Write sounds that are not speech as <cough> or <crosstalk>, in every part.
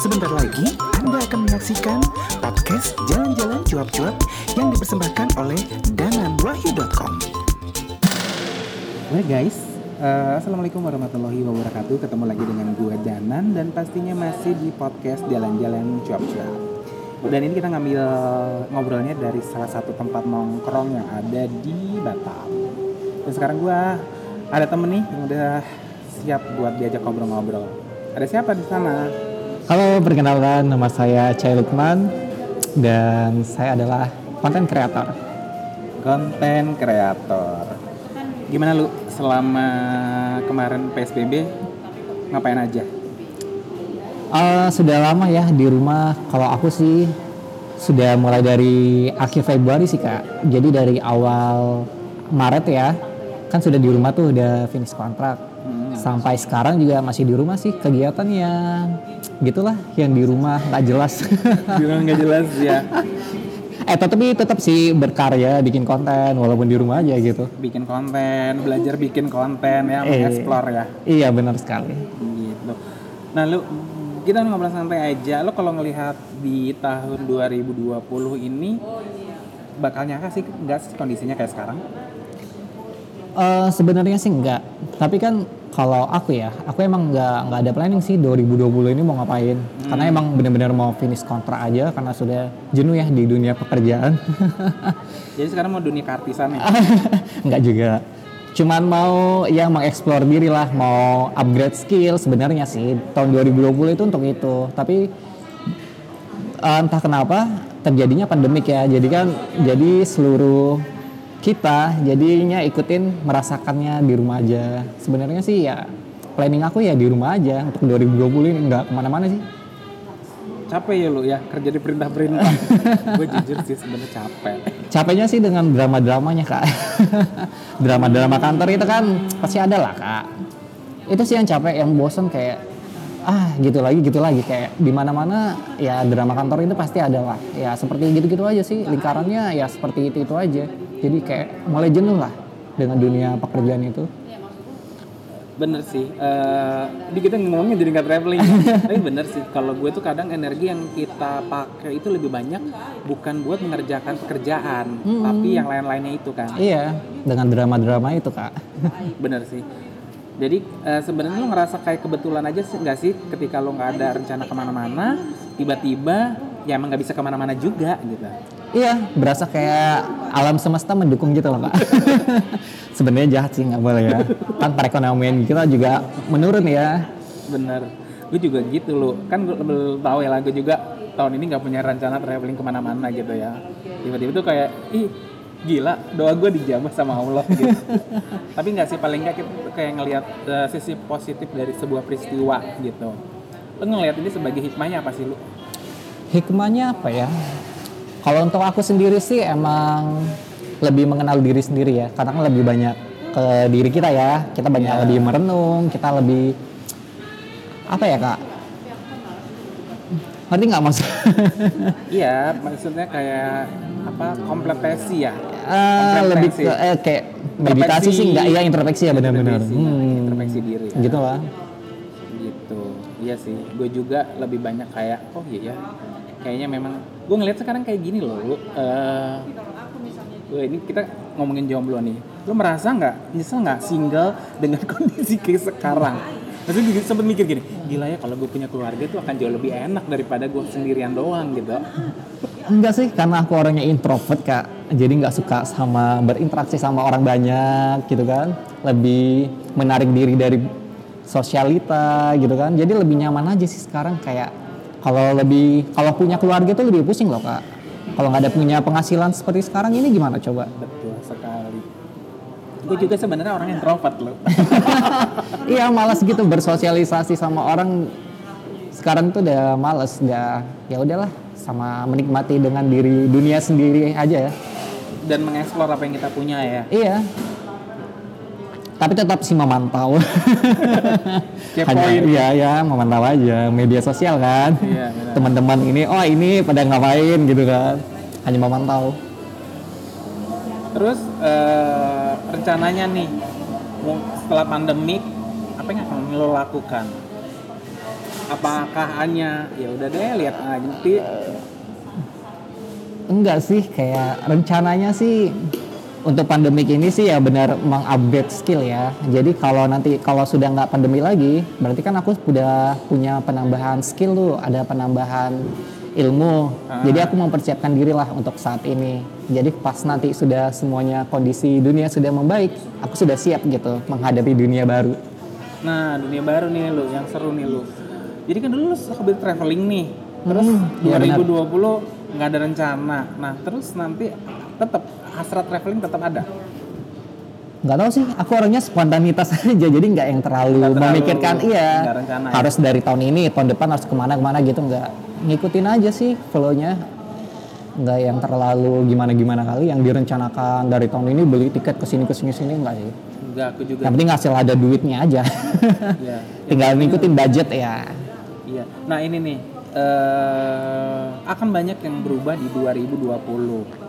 Sebentar lagi Anda akan menyaksikan podcast Jalan-Jalan Cuap-Cuap yang dipersembahkan oleh dananwahyu.com. Oke guys, uh, Assalamualaikum warahmatullahi wabarakatuh. Ketemu lagi dengan gue Danan dan pastinya masih di podcast Jalan-Jalan Cuap-Cuap. Dan ini kita ngambil ngobrolnya dari salah satu tempat nongkrong yang ada di Batam. Dan sekarang gue ada temen nih yang udah siap buat diajak ngobrol-ngobrol. Ada siapa di sana? Halo, perkenalkan nama saya Cai Lukman dan saya adalah konten kreator. Konten kreator. Gimana lu selama kemarin PSBB ngapain aja? Uh, sudah lama ya di rumah. Kalau aku sih sudah mulai dari akhir Februari sih kak. Jadi dari awal Maret ya, kan sudah di rumah tuh udah finish kontrak. Hmm. Sampai sekarang juga masih di rumah sih kegiatannya gitulah yang di rumah nggak jelas. <laughs> Di rumah nggak jelas ya. Eh tapi tetap sih berkarya bikin konten walaupun di rumah aja gitu. Bikin konten belajar bikin konten ya eh, mengeksplor ya. iya benar sekali. Gitu. Nah lu kita ngobrol santai aja. Lo kalau ngelihat di tahun 2020 ini bakal nyangka sih? Enggak sih kondisinya kayak sekarang uh, sebenarnya sih enggak tapi kan kalau aku ya, aku emang nggak nggak ada planning sih 2020 ini mau ngapain. Hmm. Karena emang benar-benar mau finish kontrak aja karena sudah jenuh ya di dunia pekerjaan. <laughs> Jadi sekarang mau dunia kartisan ya? <laughs> nggak juga. Cuman mau ya mengeksplor diri lah, mau upgrade skill sebenarnya sih. Tahun 2020 itu untuk itu. Tapi uh, entah kenapa terjadinya pandemik ya. Jadi kan jadi seluruh kita jadinya ikutin merasakannya di rumah aja. Sebenarnya sih ya planning aku ya di rumah aja untuk 2020 ini nggak ke mana-mana sih. Capek ya lu ya kerja di perintah-perintah. <laughs> Gue jujur sih sebenarnya capek. Capeknya sih dengan drama-dramanya kak. <laughs> Drama-drama kantor itu kan pasti ada lah kak. Itu sih yang capek yang bosen kayak ah gitu lagi gitu lagi. Kayak di mana mana ya drama kantor itu pasti ada lah. Ya seperti gitu gitu aja sih lingkarannya ya seperti itu itu aja jadi kayak mulai jenuh lah dengan dunia pekerjaan itu. Bener sih. Uh, di kita ngomongnya jadi nggak traveling. <laughs> Tapi bener sih kalau gue tuh kadang energi yang kita pakai itu lebih banyak bukan buat mengerjakan pekerjaan hmm. tapi yang lain-lainnya itu kan? Iya dengan drama-drama itu kak. <laughs> Bener sih. Jadi uh, sebenarnya lo ngerasa kayak kebetulan aja sih nggak sih? Ketika lo nggak ada rencana ke mana-mana tiba-tiba ya emang nggak bisa ke mana-mana juga gitu Iya, berasa kayak alam semesta mendukung gitu loh kak. <laughs> Sebenarnya jahat sih nggak boleh ya. Kan perekonomian kita juga menurun ya. Bener. Gue juga gitu loh. Kan gue tahu ya lah gue juga tahun ini nggak punya rencana traveling ke mana-mana gitu ya. Tiba-tiba tuh kayak, ih gila doa gue dijamah sama Allah gitu. <laughs> Tapi nggak sih paling nggak kita kayak ngelihat uh, sisi positif dari sebuah peristiwa gitu. Lo ngelihat ini sebagai hikmahnya apa sih lu? Hikmahnya apa ya? Kalau untuk aku sendiri sih emang lebih mengenal diri sendiri ya, karena kan lebih banyak ke diri kita ya. Kita banyak yeah. lebih merenung, kita lebih apa ya kak? Ngerti nggak maksud? <laughs> iya, maksudnya kayak apa kompetensi ya? Uh, lebih ke eh, kayak meditasi sih nggak ya introspeksi ya benar-benar. Hmm. Introspeksi diri. Ya. Gitu lah. Gitu, iya sih. Gue juga lebih banyak kayak oh iya ya kayaknya memang gue ngeliat sekarang kayak gini loh lu uh, ini kita ngomongin jomblo nih lu merasa nggak nyesel nggak single dengan <laughs> kondisi kayak sekarang Maksudnya gue sempet mikir gini, gila ya kalau gue punya keluarga tuh akan jauh lebih enak daripada gue sendirian doang gitu. Enggak sih, karena aku orangnya introvert kak, jadi nggak suka sama berinteraksi sama orang banyak gitu kan. Lebih menarik diri dari sosialita gitu kan, jadi lebih nyaman aja sih sekarang kayak kalau lebih kalau punya keluarga itu lebih pusing loh kak. Kalau nggak ada punya penghasilan seperti sekarang ini gimana coba? Betul sekali. Gue juga sebenarnya orang introvert loh. <laughs> iya malas gitu bersosialisasi sama orang. Sekarang tuh udah males, udah ya udahlah sama menikmati dengan diri dunia sendiri aja ya. Dan mengeksplor apa yang kita punya ya. Iya tapi tetap sih memantau <laughs> hanya iya ya memantau aja media sosial kan. Iya, teman-teman ini oh ini pada ngapain? gitu kan. Hanya memantau terus uh, rencananya nih setelah pandemik apa yang akan lo lakukan? Apakah hanya ya udah deh lihat aja nanti Enggak sih, kayak rencananya sih untuk pandemik ini sih ya benar mengupgrade skill ya. Jadi kalau nanti kalau sudah nggak pandemi lagi, berarti kan aku sudah punya penambahan skill tuh, ada penambahan ilmu. Ah. Jadi aku mempersiapkan diri lah untuk saat ini. Jadi pas nanti sudah semuanya kondisi dunia sudah membaik, aku sudah siap gitu menghadapi dunia baru. Nah, dunia baru nih lu, yang seru nih lu. Jadi kan dulu lu hobi traveling nih. Terus Hmm, iya 2020 nggak ada rencana. Nah, terus nanti tetap hasrat traveling tetap ada. nggak tahu sih aku orangnya spontanitas <laughs> aja jadi nggak yang terlalu, Nggak terlalu- memikirkan iya rencana ya? harus dari tahun ini tahun depan harus ke mana ke mana gitu nggak ngikutin aja sih flownya nggak yang terlalu gimana gimana kali yang direncanakan dari tahun ini beli tiket ke sini ke sini sini nggak sih Enggak, aku juga. yang penting hasil ada duitnya aja <laughs> Iya. tinggal ngikutin budget ya Iya. Nah, ini nih eh akan banyak yang berubah di 2020.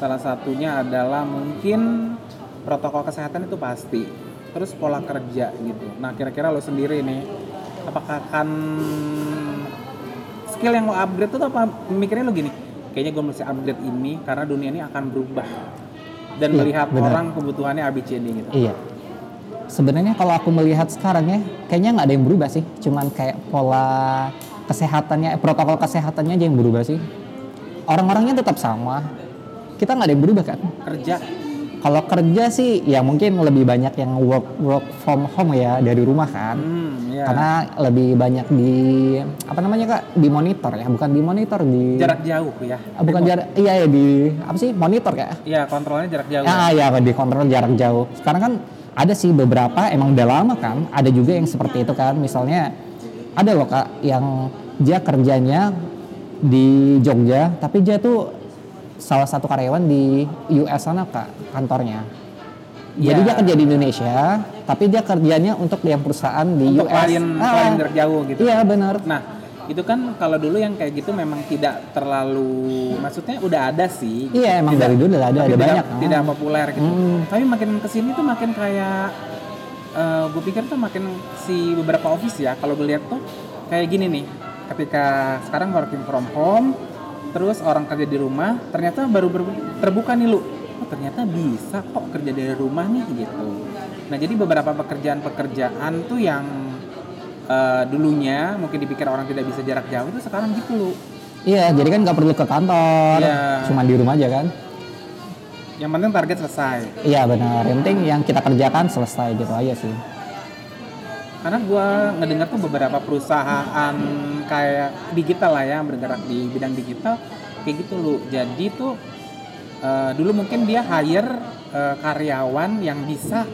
Salah satunya adalah mungkin protokol kesehatan itu pasti. Terus pola kerja gitu. Nah, kira-kira lo sendiri nih apakah akan skill yang lo upgrade itu apa mikirnya lo gini? Kayaknya gue mesti upgrade ini karena dunia ini akan berubah. Dan Iya, melihat benar. orang kebutuhannya ABCD gitu. iya sebenarnya kalau aku melihat sekarang ya kayaknya nggak ada yang berubah sih cuman kayak pola kesehatannya protokol kesehatannya aja yang berubah sih orang-orangnya tetap sama kita nggak ada yang berubah kan Kerja Kalau kerja sih ya mungkin lebih banyak yang work work from home ya dari rumah kan. hmm, ya. Karena lebih banyak di apa namanya Kak? Di monitor ya, bukan di monitor di jarak jauh ya. Ah, bukan jarak iya ya di apa sih? Monitor Kak. Iya, kontrolnya jarak jauh. Ah ya dikontrol jarak jauh. Sekarang kan ada sih beberapa emang udah lama kan, ada juga yang seperti itu kan. Misalnya ada loh Kak yang dia kerjanya di Jogja, tapi dia tuh salah satu karyawan di US sana Kak kantornya. Jadi Ya. dia kerja di Indonesia, tapi dia kerjanya untuk yang perusahaan di Untuk US. klien, Ah, klien jarak jauh gitu. Iya benar. Nah, itu kan kalau dulu yang kayak gitu memang tidak terlalu, maksudnya udah ada sih. Iya emang Tidak- dari dulu udah ada, ada tidak, banyak. Tidak populer gitu. Hmm. Tapi makin ke sini tuh makin kayak, gue pikir tuh makin si beberapa office ya, kalau gue lihat tuh kayak gini nih. Ketika sekarang working from home, terus orang kerja di rumah, ternyata baru terbuka nih lu. Oh ternyata bisa kok kerja dari rumah nih gitu. Nah jadi beberapa pekerjaan-pekerjaan tuh yang eh, dulunya mungkin dipikir orang tidak bisa jarak jauh itu sekarang gitu lu. Iya, jadi kan nggak perlu ke kantor, Iya. cuma di rumah aja kan. Yang penting target selesai. Iya benar. Yang penting yang kita kerjakan selesai gitu aja sih. Karena gua ngedengar tuh beberapa perusahaan kayak digital lah ya bergerak di bidang digital kayak gitu lu. Jadi tuh eh, dulu mungkin dia hire eh, karyawan yang bisa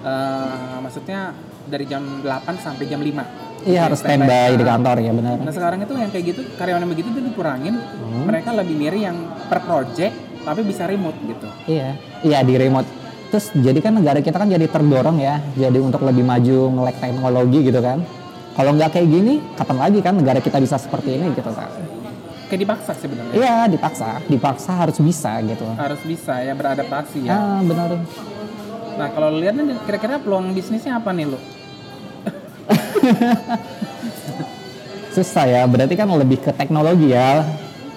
eh, maksudnya dari jam 8 sampai jam 5. Iya harus standby di kantor ya benar. Nah sekarang itu yang kayak gitu karyawan yang begitu tuh dikurangin. Mereka lebih milih yang per project tapi bisa remote gitu. Iya, iya di remote. Terus jadi kan negara kita kan jadi terdorong ya, jadi untuk lebih maju melek teknologi gitu kan. Kalau nggak kayak gini, kapan lagi kan negara kita bisa seperti ini gitu kan? Kayak dipaksa sebenarnya. Iya dipaksa, dipaksa harus bisa gitu. Harus bisa ya beradaptasi ya. Ah benar. Nah kalau lihat nih kira-kira peluang bisnisnya apa nih lu? <laughs> Susah ya, berarti kan lebih ke teknologi ya.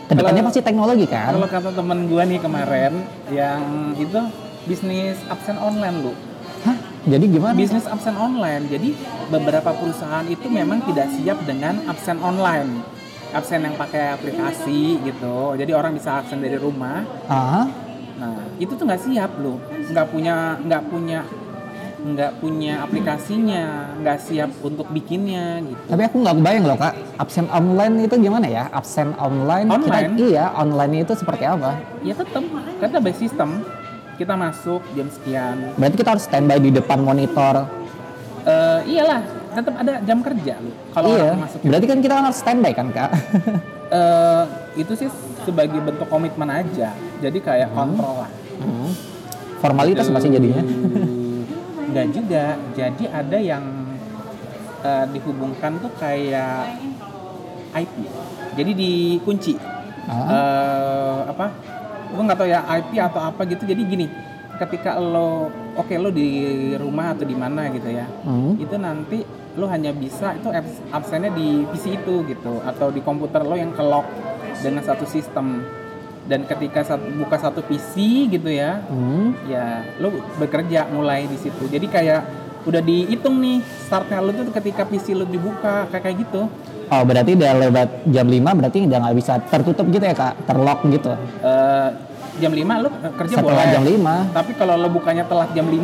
Ke depannya pasti teknologi kan? Kalau kata temen gua nih kemarin yang itu bisnis absen online lu. Jadi gimana? Bisnis absen online. Jadi beberapa perusahaan itu memang tidak siap dengan absen online. Absen yang pakai aplikasi gitu. Jadi orang bisa absen dari rumah. Ah, Nah, itu tuh nggak siap lu. Nggak punya nggak punya nggak punya aplikasinya, nggak siap untuk bikinnya gitu. tapi aku nggak kebayang loh kak, absen online itu gimana ya? Absen online? kita- Online? iya, online itu seperti apa? Ya tetap, karena by sistem kita masuk jam sekian, Berarti kita harus standby di depan monitor. Eh, iyalah, tetap ada jam kerja lu. Kalau iya. masuk Berarti kan kita harus standby kan kak? <laughs> Eh, itu sih sebagai bentuk komitmen aja. Jadi kayak kontrol lah. Hmm. Formalitas pasti jadinya. <laughs> Enggak juga. Jadi ada yang eh, dihubungkan tuh kayak IP. Jadi dikunci. Ah. Eh, apa? Gue nggak tahu ya IP atau apa gitu. Jadi gini, ketika lo oke lo di rumah atau di mana gitu ya. Hmm. itu nanti lo hanya bisa itu abs- absennya di PC itu gitu atau di komputer lo yang kelok dengan satu sistem dan ketika sat- buka satu PC gitu ya Hmm. ya lo bekerja mulai di situ jadi kayak udah dihitung nih startnya lo tuh ketika PC lo dibuka kayak kayak gitu Oh berarti udah lewat jam 5 berarti udah nggak bisa tertutup gitu ya kak, terlock gitu. Eh, jam 5 lo kerja Setelah boleh jam 5 tapi kalau lo bukanya telat jam 5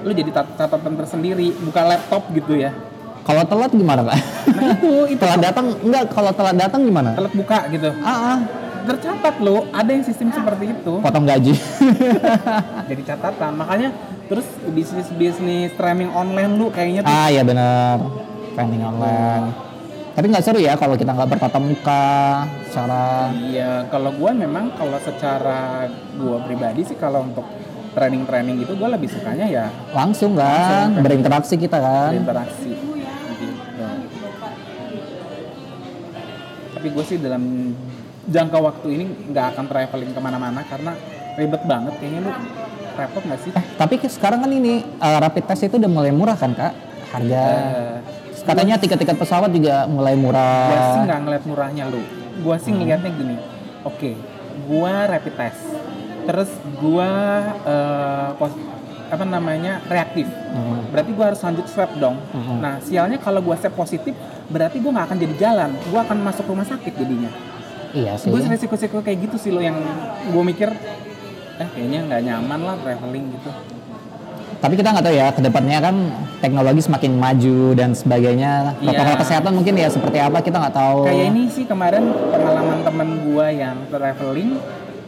lo jadi cat- catatan tersendiri buka laptop gitu ya Kalau telat gimana kak? nah itu <laughs> itu telat datang enggak? Kalau telat datang gimana? telat buka gitu Ah, ah, tercatat lo ada yang sistem seperti itu potong gaji. <laughs> jadi catatan makanya terus bisnis bisnis streaming online lu kayaknya tuh ah ya benar, training online. Tapi nggak seru ya kalau kita nggak bertatap muka secara iya kalau gua memang kalau secara gua pribadi sih kalau untuk training training gitu gua lebih sukanya ya langsung kan, Langsung. berinteraksi kita kan. berinteraksi gitu tapi gue sih dalam jangka waktu ini nggak akan traveling ke mana-mana karena ribet banget kayaknya lu repot nggak sih Eh, tapi sekarang kan ini eh, rapid test itu udah mulai murah kan kak? Harga Eh, katanya tiket-tiket pesawat juga mulai gua sih murah. nggak ngeliat murahnya lu. Gua sih ngeliatnya gini. Oke gua rapid test. Terus gua pos- apa namanya reaktif. Hmm. berarti gua harus lanjut swab dong. Mhm. nah sialnya kalau gua swab positif berarti gua nggak akan jadi jalan. Gua akan masuk rumah sakit jadinya. Iya sih. gue resiko-resiko kayak gitu sih lo yang gue mikir eh kayaknya nggak nyaman lah traveling gitu Tapi kita nggak tahu ya, ke depannya kan teknologi semakin maju dan sebagainya. Iya. Protokol kesehatan mungkin ya seperti apa kita nggak tahu. kayak ini sih kemarin pengalaman temen gue yang traveling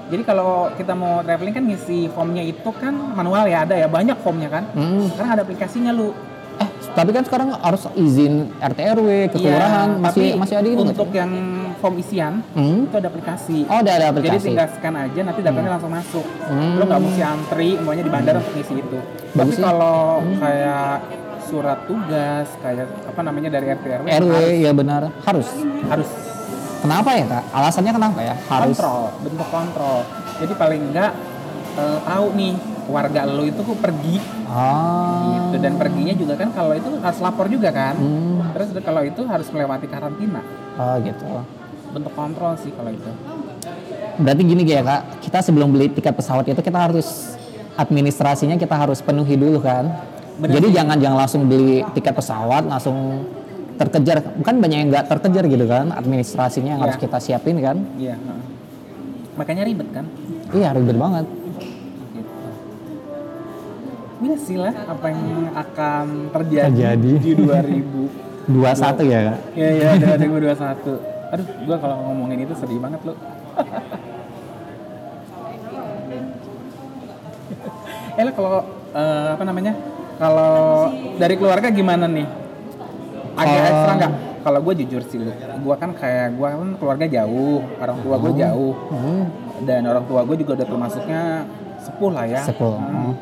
jadi kalau kita mau traveling kan ngisi formnya itu kan manual ya ada ya banyak formnya kan Hmm. sekarang ada aplikasinya lu tapi kan sekarang harus izin RT RW, ke kelurahan, Iya, masih tapi masih ada gitu untuk sih? yang form isian Hmm? itu ada aplikasi Oh, ada jadi aplikasi. tinggal scan aja nanti datanya langsung masuk Hmm. lo nggak mesti antri semuanya di bandara untuk ngisi itu Bagus tapi sih. Hmm. kalau kayak surat tugas kayak apa namanya dari RT RW RW harus, ya benar harus. harus Kenapa ya kak? Alasannya kenapa ya? Harus. kontrol bentuk kontrol jadi paling enggak eh, tahu nih warga lo itu kok pergi Ah. gitu dan perginya juga kan kalau itu harus lapor juga kan Hmm. terus kalau itu harus melewati karantina Oh gitu. bentuk kontrol sih kalau itu Berarti gini ya kak, kita sebelum beli tiket pesawat itu kita harus administrasinya kita harus penuhi dulu kan. Bener Jadi jangan jangan langsung beli tiket pesawat langsung terkejar. Bukan banyak yang nggak terkejar gitu kan, administrasinya yang Iya. harus kita siapin kan. iya makanya ribet kan Iya ribet banget. Lah apa yang akan terjadi, Terjadi. di 2000 Dua satu ya kak. ya ya 2021 aduh gua kalau ngomongin itu sedih banget lo <laughs> eh lo kalau eh, apa namanya? Kalau dari keluarga gimana nih? Agak Kalau- ekstra nggak? Kalau gue jujur sih gue kan kayak gue kan keluarga jauh orang tua gue jauh. Hmm. dan orang tua gue juga udah termasuknya sepuh lah ya. Sepuh, Hmm.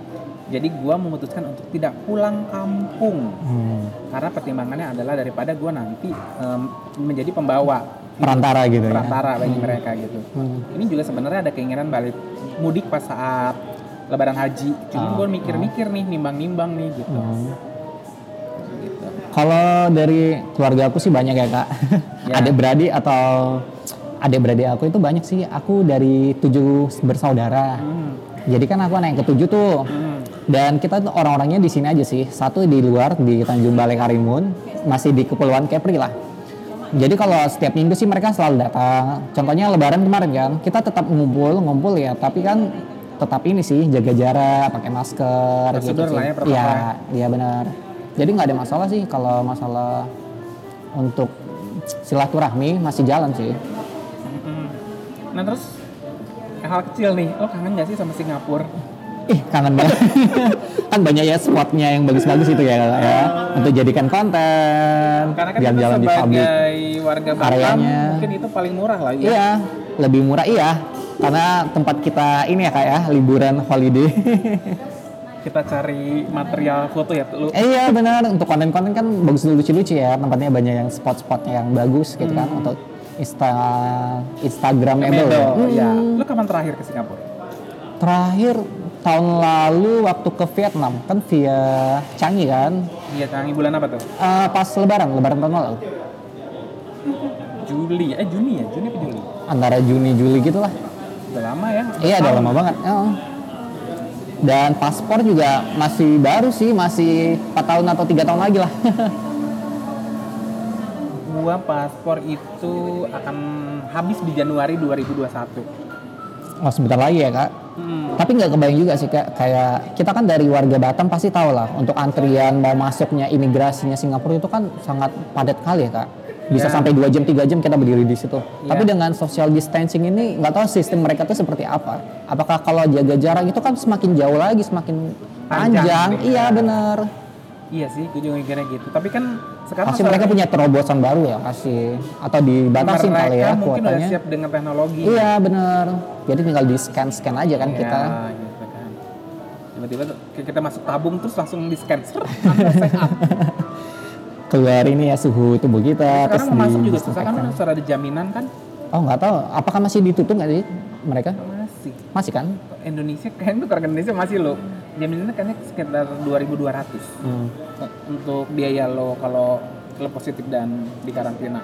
Hmm. jadi gue memutuskan untuk tidak pulang kampung Hmm. karena pertimbangannya adalah daripada gue nanti em, menjadi pembawa Perantara gitu ya. perantara bagi mereka gitu Hmm. ini juga sebenarnya ada keinginan balik mudik pas saat lebaran haji cuma Ah, gue mikir-mikir nih nimbang-nimbang nih gitu Hmm. gitu Kalau dari keluarga aku sih banyak ya kak. Ya. Adik beradik atau adik beradik aku itu banyak sih. Aku dari tujuh bersaudara. Hmm, Jadi kan aku anak yang ketujuh tuh. hmm, Dan kita tuh orang-orangnya di sini aja sih. Satu di luar di Tanjung Balai Karimun, masih di Kepulauan Kepri lah. Jadi kalau setiap minggu sih mereka selalu datang. Contohnya Lebaran kemarin kan, kita tetap ngumpul, ngumpul ya. Tapi kan tetap ini sih jaga jarak, pakai masker. Prosedur sih. lah ya, protokol Iya, ya. iya benar. Jadi nggak ada masalah sih kalau masalah untuk silaturahmi masih jalan sih. nah terus hal kecil nih lo kangen gak sih sama Singapura Ih kangen banget. <laughs> kan banyak ya spotnya yang bagus-bagus itu ya, ya. Untuk jadikan konten, karena kan jalan-jalan di publik. warga Batam Areanya. mungkin itu paling murah lah ya Iya, lebih murah iya. Karena tempat kita ini ya kak ya, liburan holiday. <laughs> kita cari material foto ya lu eh, iya benar, untuk konten-konten kan bagus lucu-lucu ya. Tempatnya banyak yang spot-spotnya yang bagus gitu kan. Untuk Insta Instagramable. Medo, Hmm. ya. Lu kapan terakhir ke Singapura? Terakhir tahun lalu waktu ke Vietnam kan via Changi kan. Iya, tangi bulan apa tuh? Eh, pas lebaran, lebaran tahun lalu. Juli, eh Juni ya? Juni apa Juli? Antara Juni Juli gitu lah. Udah lama ya? Iya, udah lama banget. Heeh. Dan paspor juga masih baru sih, masih 4 tahun atau tiga tahun lagi lah. <laughs> Gua paspor itu akan habis di Januari 2021. oh sebentar lagi ya kak. Hmm. Tapi nggak kebayang juga sih kak, kayak kita kan dari warga Batam pasti tahu lah untuk antrian mau masuknya imigrasinya Singapura itu kan sangat padat kali ya kak. Bisa Ya. sampai dua jam tiga jam kita berdiri di situ. Ya. Tapi dengan social distancing ini nggak tahu sistem mereka tuh seperti apa. Apakah kalau jaga jarak itu kan semakin jauh lagi, semakin Panjang, panjang? iya. Iya bener. Iya sih, gue juga mikirnya gitu. Tapi kan sekarang Pasti mereka punya terobosan baru ya pasti atau dibatasin kali ya mereka mungkin udah kuotanya. siap dengan teknologi. Iya bener. Jadi tinggal di scan scan aja kan Ya, kita. gitu kan. Tiba-tiba kita masuk tabung terus langsung di scan. <laughs> Keluar ini ya suhu tubuh kita. terus Sekarang masuk juga susah kan harus ada jaminan kan? Oh nggak tahu. Apakah masih ditutup nggak sih mereka? Masih. Masih kan? Indonesia <laughs> kayaknya tuh Indonesia masih lo. Jaminannya kayaknya sekitar 2.200 Hmm. untuk biaya lo kalau lo positif dan di karantina.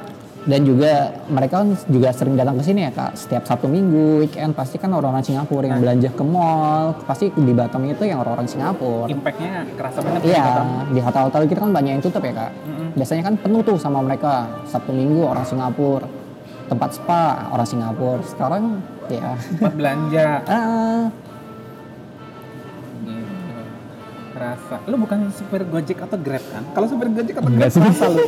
Dan juga mereka kan juga sering datang ke sini ya kak. Setiap Sabtu Minggu, weekend pasti kan orang-orang Singapura Nah. yang belanja ke mall. Pasti di Batam itu yang orang-orang Singapura. Impactnya kerasa banget Iya, di hotel-hotel kita kan banyak yang tutup ya kak. Mm-mm. Biasanya kan penuh tuh sama mereka. Sabtu Minggu orang Singapura. Tempat spa orang Singapura. Sekarang ya. Tempat belanja. <laughs> ah, Kerasa. Lu bukan supir Gojek atau Grab kan? Kalau supir Gojek atau Enggak Grab sih. kerasa lu.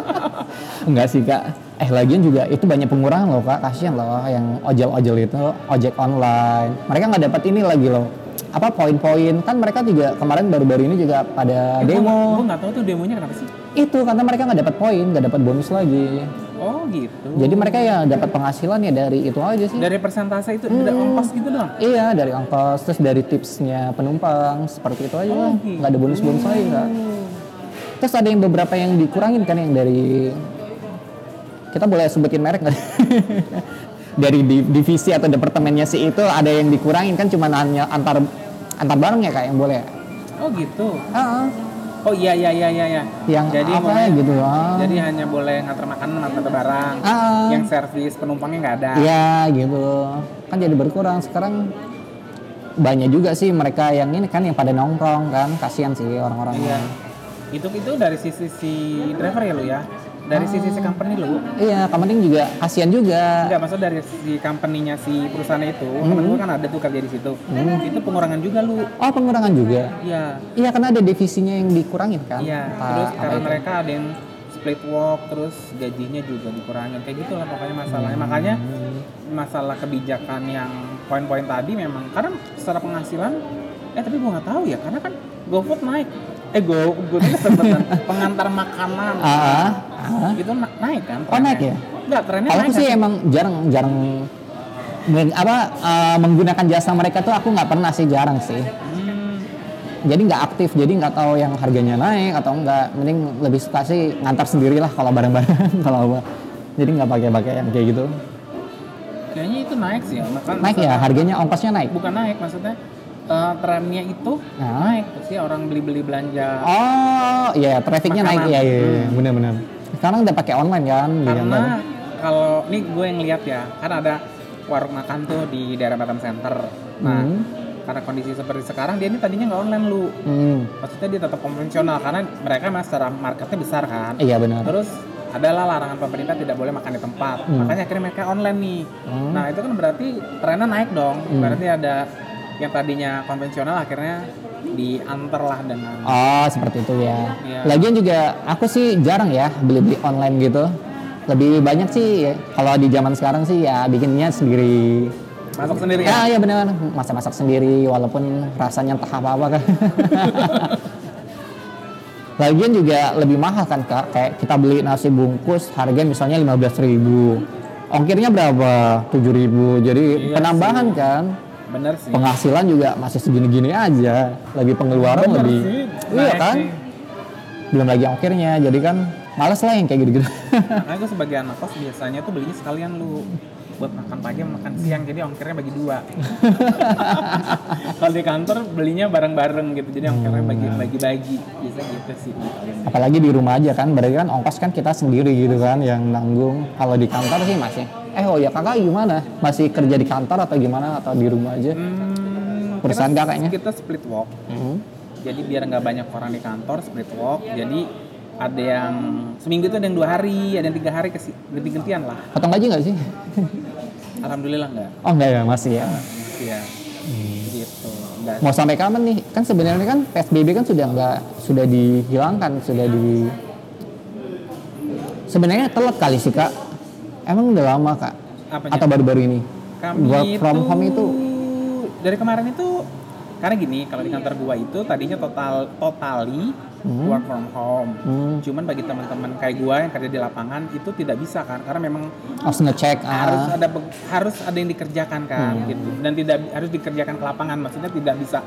<laughs> enggak sih kak. Eh lagian juga itu banyak pengurangan loh kak. Kasian loh yang ojol-ojol itu ojek online. Mereka nggak dapat ini lagi loh. Apa poin-poin kan mereka juga kemarin baru-baru ini juga pada Gue demo. nggak tahu tuh demonya kenapa sih? Itu karena mereka nggak dapat poin, nggak dapat bonus lagi. Oh gitu. Jadi mereka ya dapat penghasilan ya dari itu aja sih. dari persentase itu udah ongkos gitu doang. Iya dari ongkos terus dari tipsnya penumpang seperti itu aja. Oh, gitu. nggak ada bonus-bonus lagi nggak. Terus ada yang beberapa yang dikurangin kan yang dari kita boleh sebutin merek nggak? <laughs> dari di- divisi atau departemennya si itu ada yang dikurangin kan cuma hanya antar antar barang ya kak yang boleh. Oh gitu. Ah, ah. Oh iya iya iya iya. iya. Yang jadi apa pokoknya- gitu ah. Jadi hanya boleh ngantar makanan ngantar barang. Ah. Yang servis penumpangnya nggak ada. Iya gitu. Kan jadi berkurang sekarang banyak juga sih mereka yang ini kan yang pada nongkrong kan kasihan sih orang-orang Iya. Itu itu dari sisi si driver ya lu ya. Dari sisi si company lu. Iya, company juga kasihan juga. Enggak, maksud dari si company-nya si perusahaan itu, temen gue kan ada tuh kerja di situ. Itu pengurangan juga lu. Oh, pengurangan juga. Iya. Iya, karena ada divisinya yang dikurangin kan. Iya. Terus karena itu. mereka ada yang split work, terus gajinya juga dikurangin. Kayak gitulah pokoknya masalahnya. Makanya masalah kebijakan yang poin-poin tadi memang karena secara penghasilan eh tapi gua nggak tahu ya karena kan GoFood naik eh Go GoFood sebutan pengantar makanan Ah, ah. itu na- naik kan Oh, naik ya? Enggak, trennya Kalau aku sih kan? emang jarang jarang men- apa eh, menggunakan jasa mereka tuh aku nggak pernah sih jarang sih. Hmm, Jadi nggak aktif, jadi nggak tahu yang harganya naik atau enggak. Mending lebih suka sih ngantar sendirilah kalau barang-barang <laughs> kalau apa. Jadi nggak pakai-pakai yang kayak gitu. kayaknya itu naik sih Maka- Naik ya, harganya ongkosnya naik. bukan naik maksudnya eh, trennya itu naik ya orang beli-beli belanja Oh, iya, trafficnya naik Makanan. iya, iya. Hmm. benar-benar. Sekarang udah pakai online kan, karena kalau ini gue yang lihat ya kan ada warung makan tuh di daerah Batam Center nah Hmm. karena kondisi seperti sekarang dia ini tadinya nggak online lu Hmm, maksudnya dia tetap konvensional karena mereka memang secara marketnya besar kan iya benar. terus adalah larangan pemerintah tidak boleh makan di tempat Hmm. makanya akhirnya mereka online nih Hmm. nah itu kan berarti trennya naik dong Hmm. berarti ada yang tadinya konvensional akhirnya diantar lah dengan Oh, seperti itu ya. Iya. Lagian juga aku sih jarang ya beli-beli online gitu. Lebih banyak sih ya, kalau di zaman sekarang sih ya bikinnya sendiri. masuk sendiri Ya, kan iya benar, masak-masak sendiri walaupun rasanya entah apa-apa kan. <laughs> Lagian juga lebih mahal kan Kak, kayak kita beli nasi bungkus harga misalnya 15.000 Ongkirnya berapa? 7.000 Jadi Iya penambahan sih. kan. Bener sih Penghasilan juga masih segini-gini aja. Lagi pengeluaran Bener lebih sih, Iya kan? sih. Belum lagi ongkirnya. Jadi kan males lah yang kayak gitu-gitu. <laughs> Makanya gue sebagai anak kos biasanya tuh belinya sekalian lu. buat makan pagi makan siang jadi ongkirnya bagi dua <laughs> kalau di kantor belinya bareng-bareng gitu jadi ongkirnya bagi bagi bagi bisa gitu sih apalagi di rumah aja kan berarti kan ongkos kan kita sendiri gitu kan yang nanggung kalau di kantor sih masih eh oh ya kakak gimana? Masih kerja di kantor atau gimana? Atau di rumah aja? Hmm, Perusahaan kita, kakaknya? kita split work Hmm. jadi biar nggak banyak orang di kantor split work jadi ada yang seminggu itu ada yang dua hari ada yang tiga hari kesi ganti-gantian lah. Potong gaji nggak sih? Alhamdulillah nggak. Oh enggak ya masih ya? Iya. Gitu nggak mau sampai kapan nih? Kan sebenarnya kan psbb kan sudah nggak sudah dihilangkan sudah di sebenarnya telat kali sih kak emang udah lama kak? Apanya? atau baru-baru ini? Kami work from itu, home itu? dari kemarin itu karena gini kalau di kantor gua itu tadinya total totally work from home. Hmm. cuman bagi teman-teman kayak gua yang kerja di lapangan itu tidak bisa kan karena memang harus ngecek harus ah, ada be- harus ada yang dikerjakan kan gitu. Dan tidak harus dikerjakan ke lapangan maksudnya tidak bisa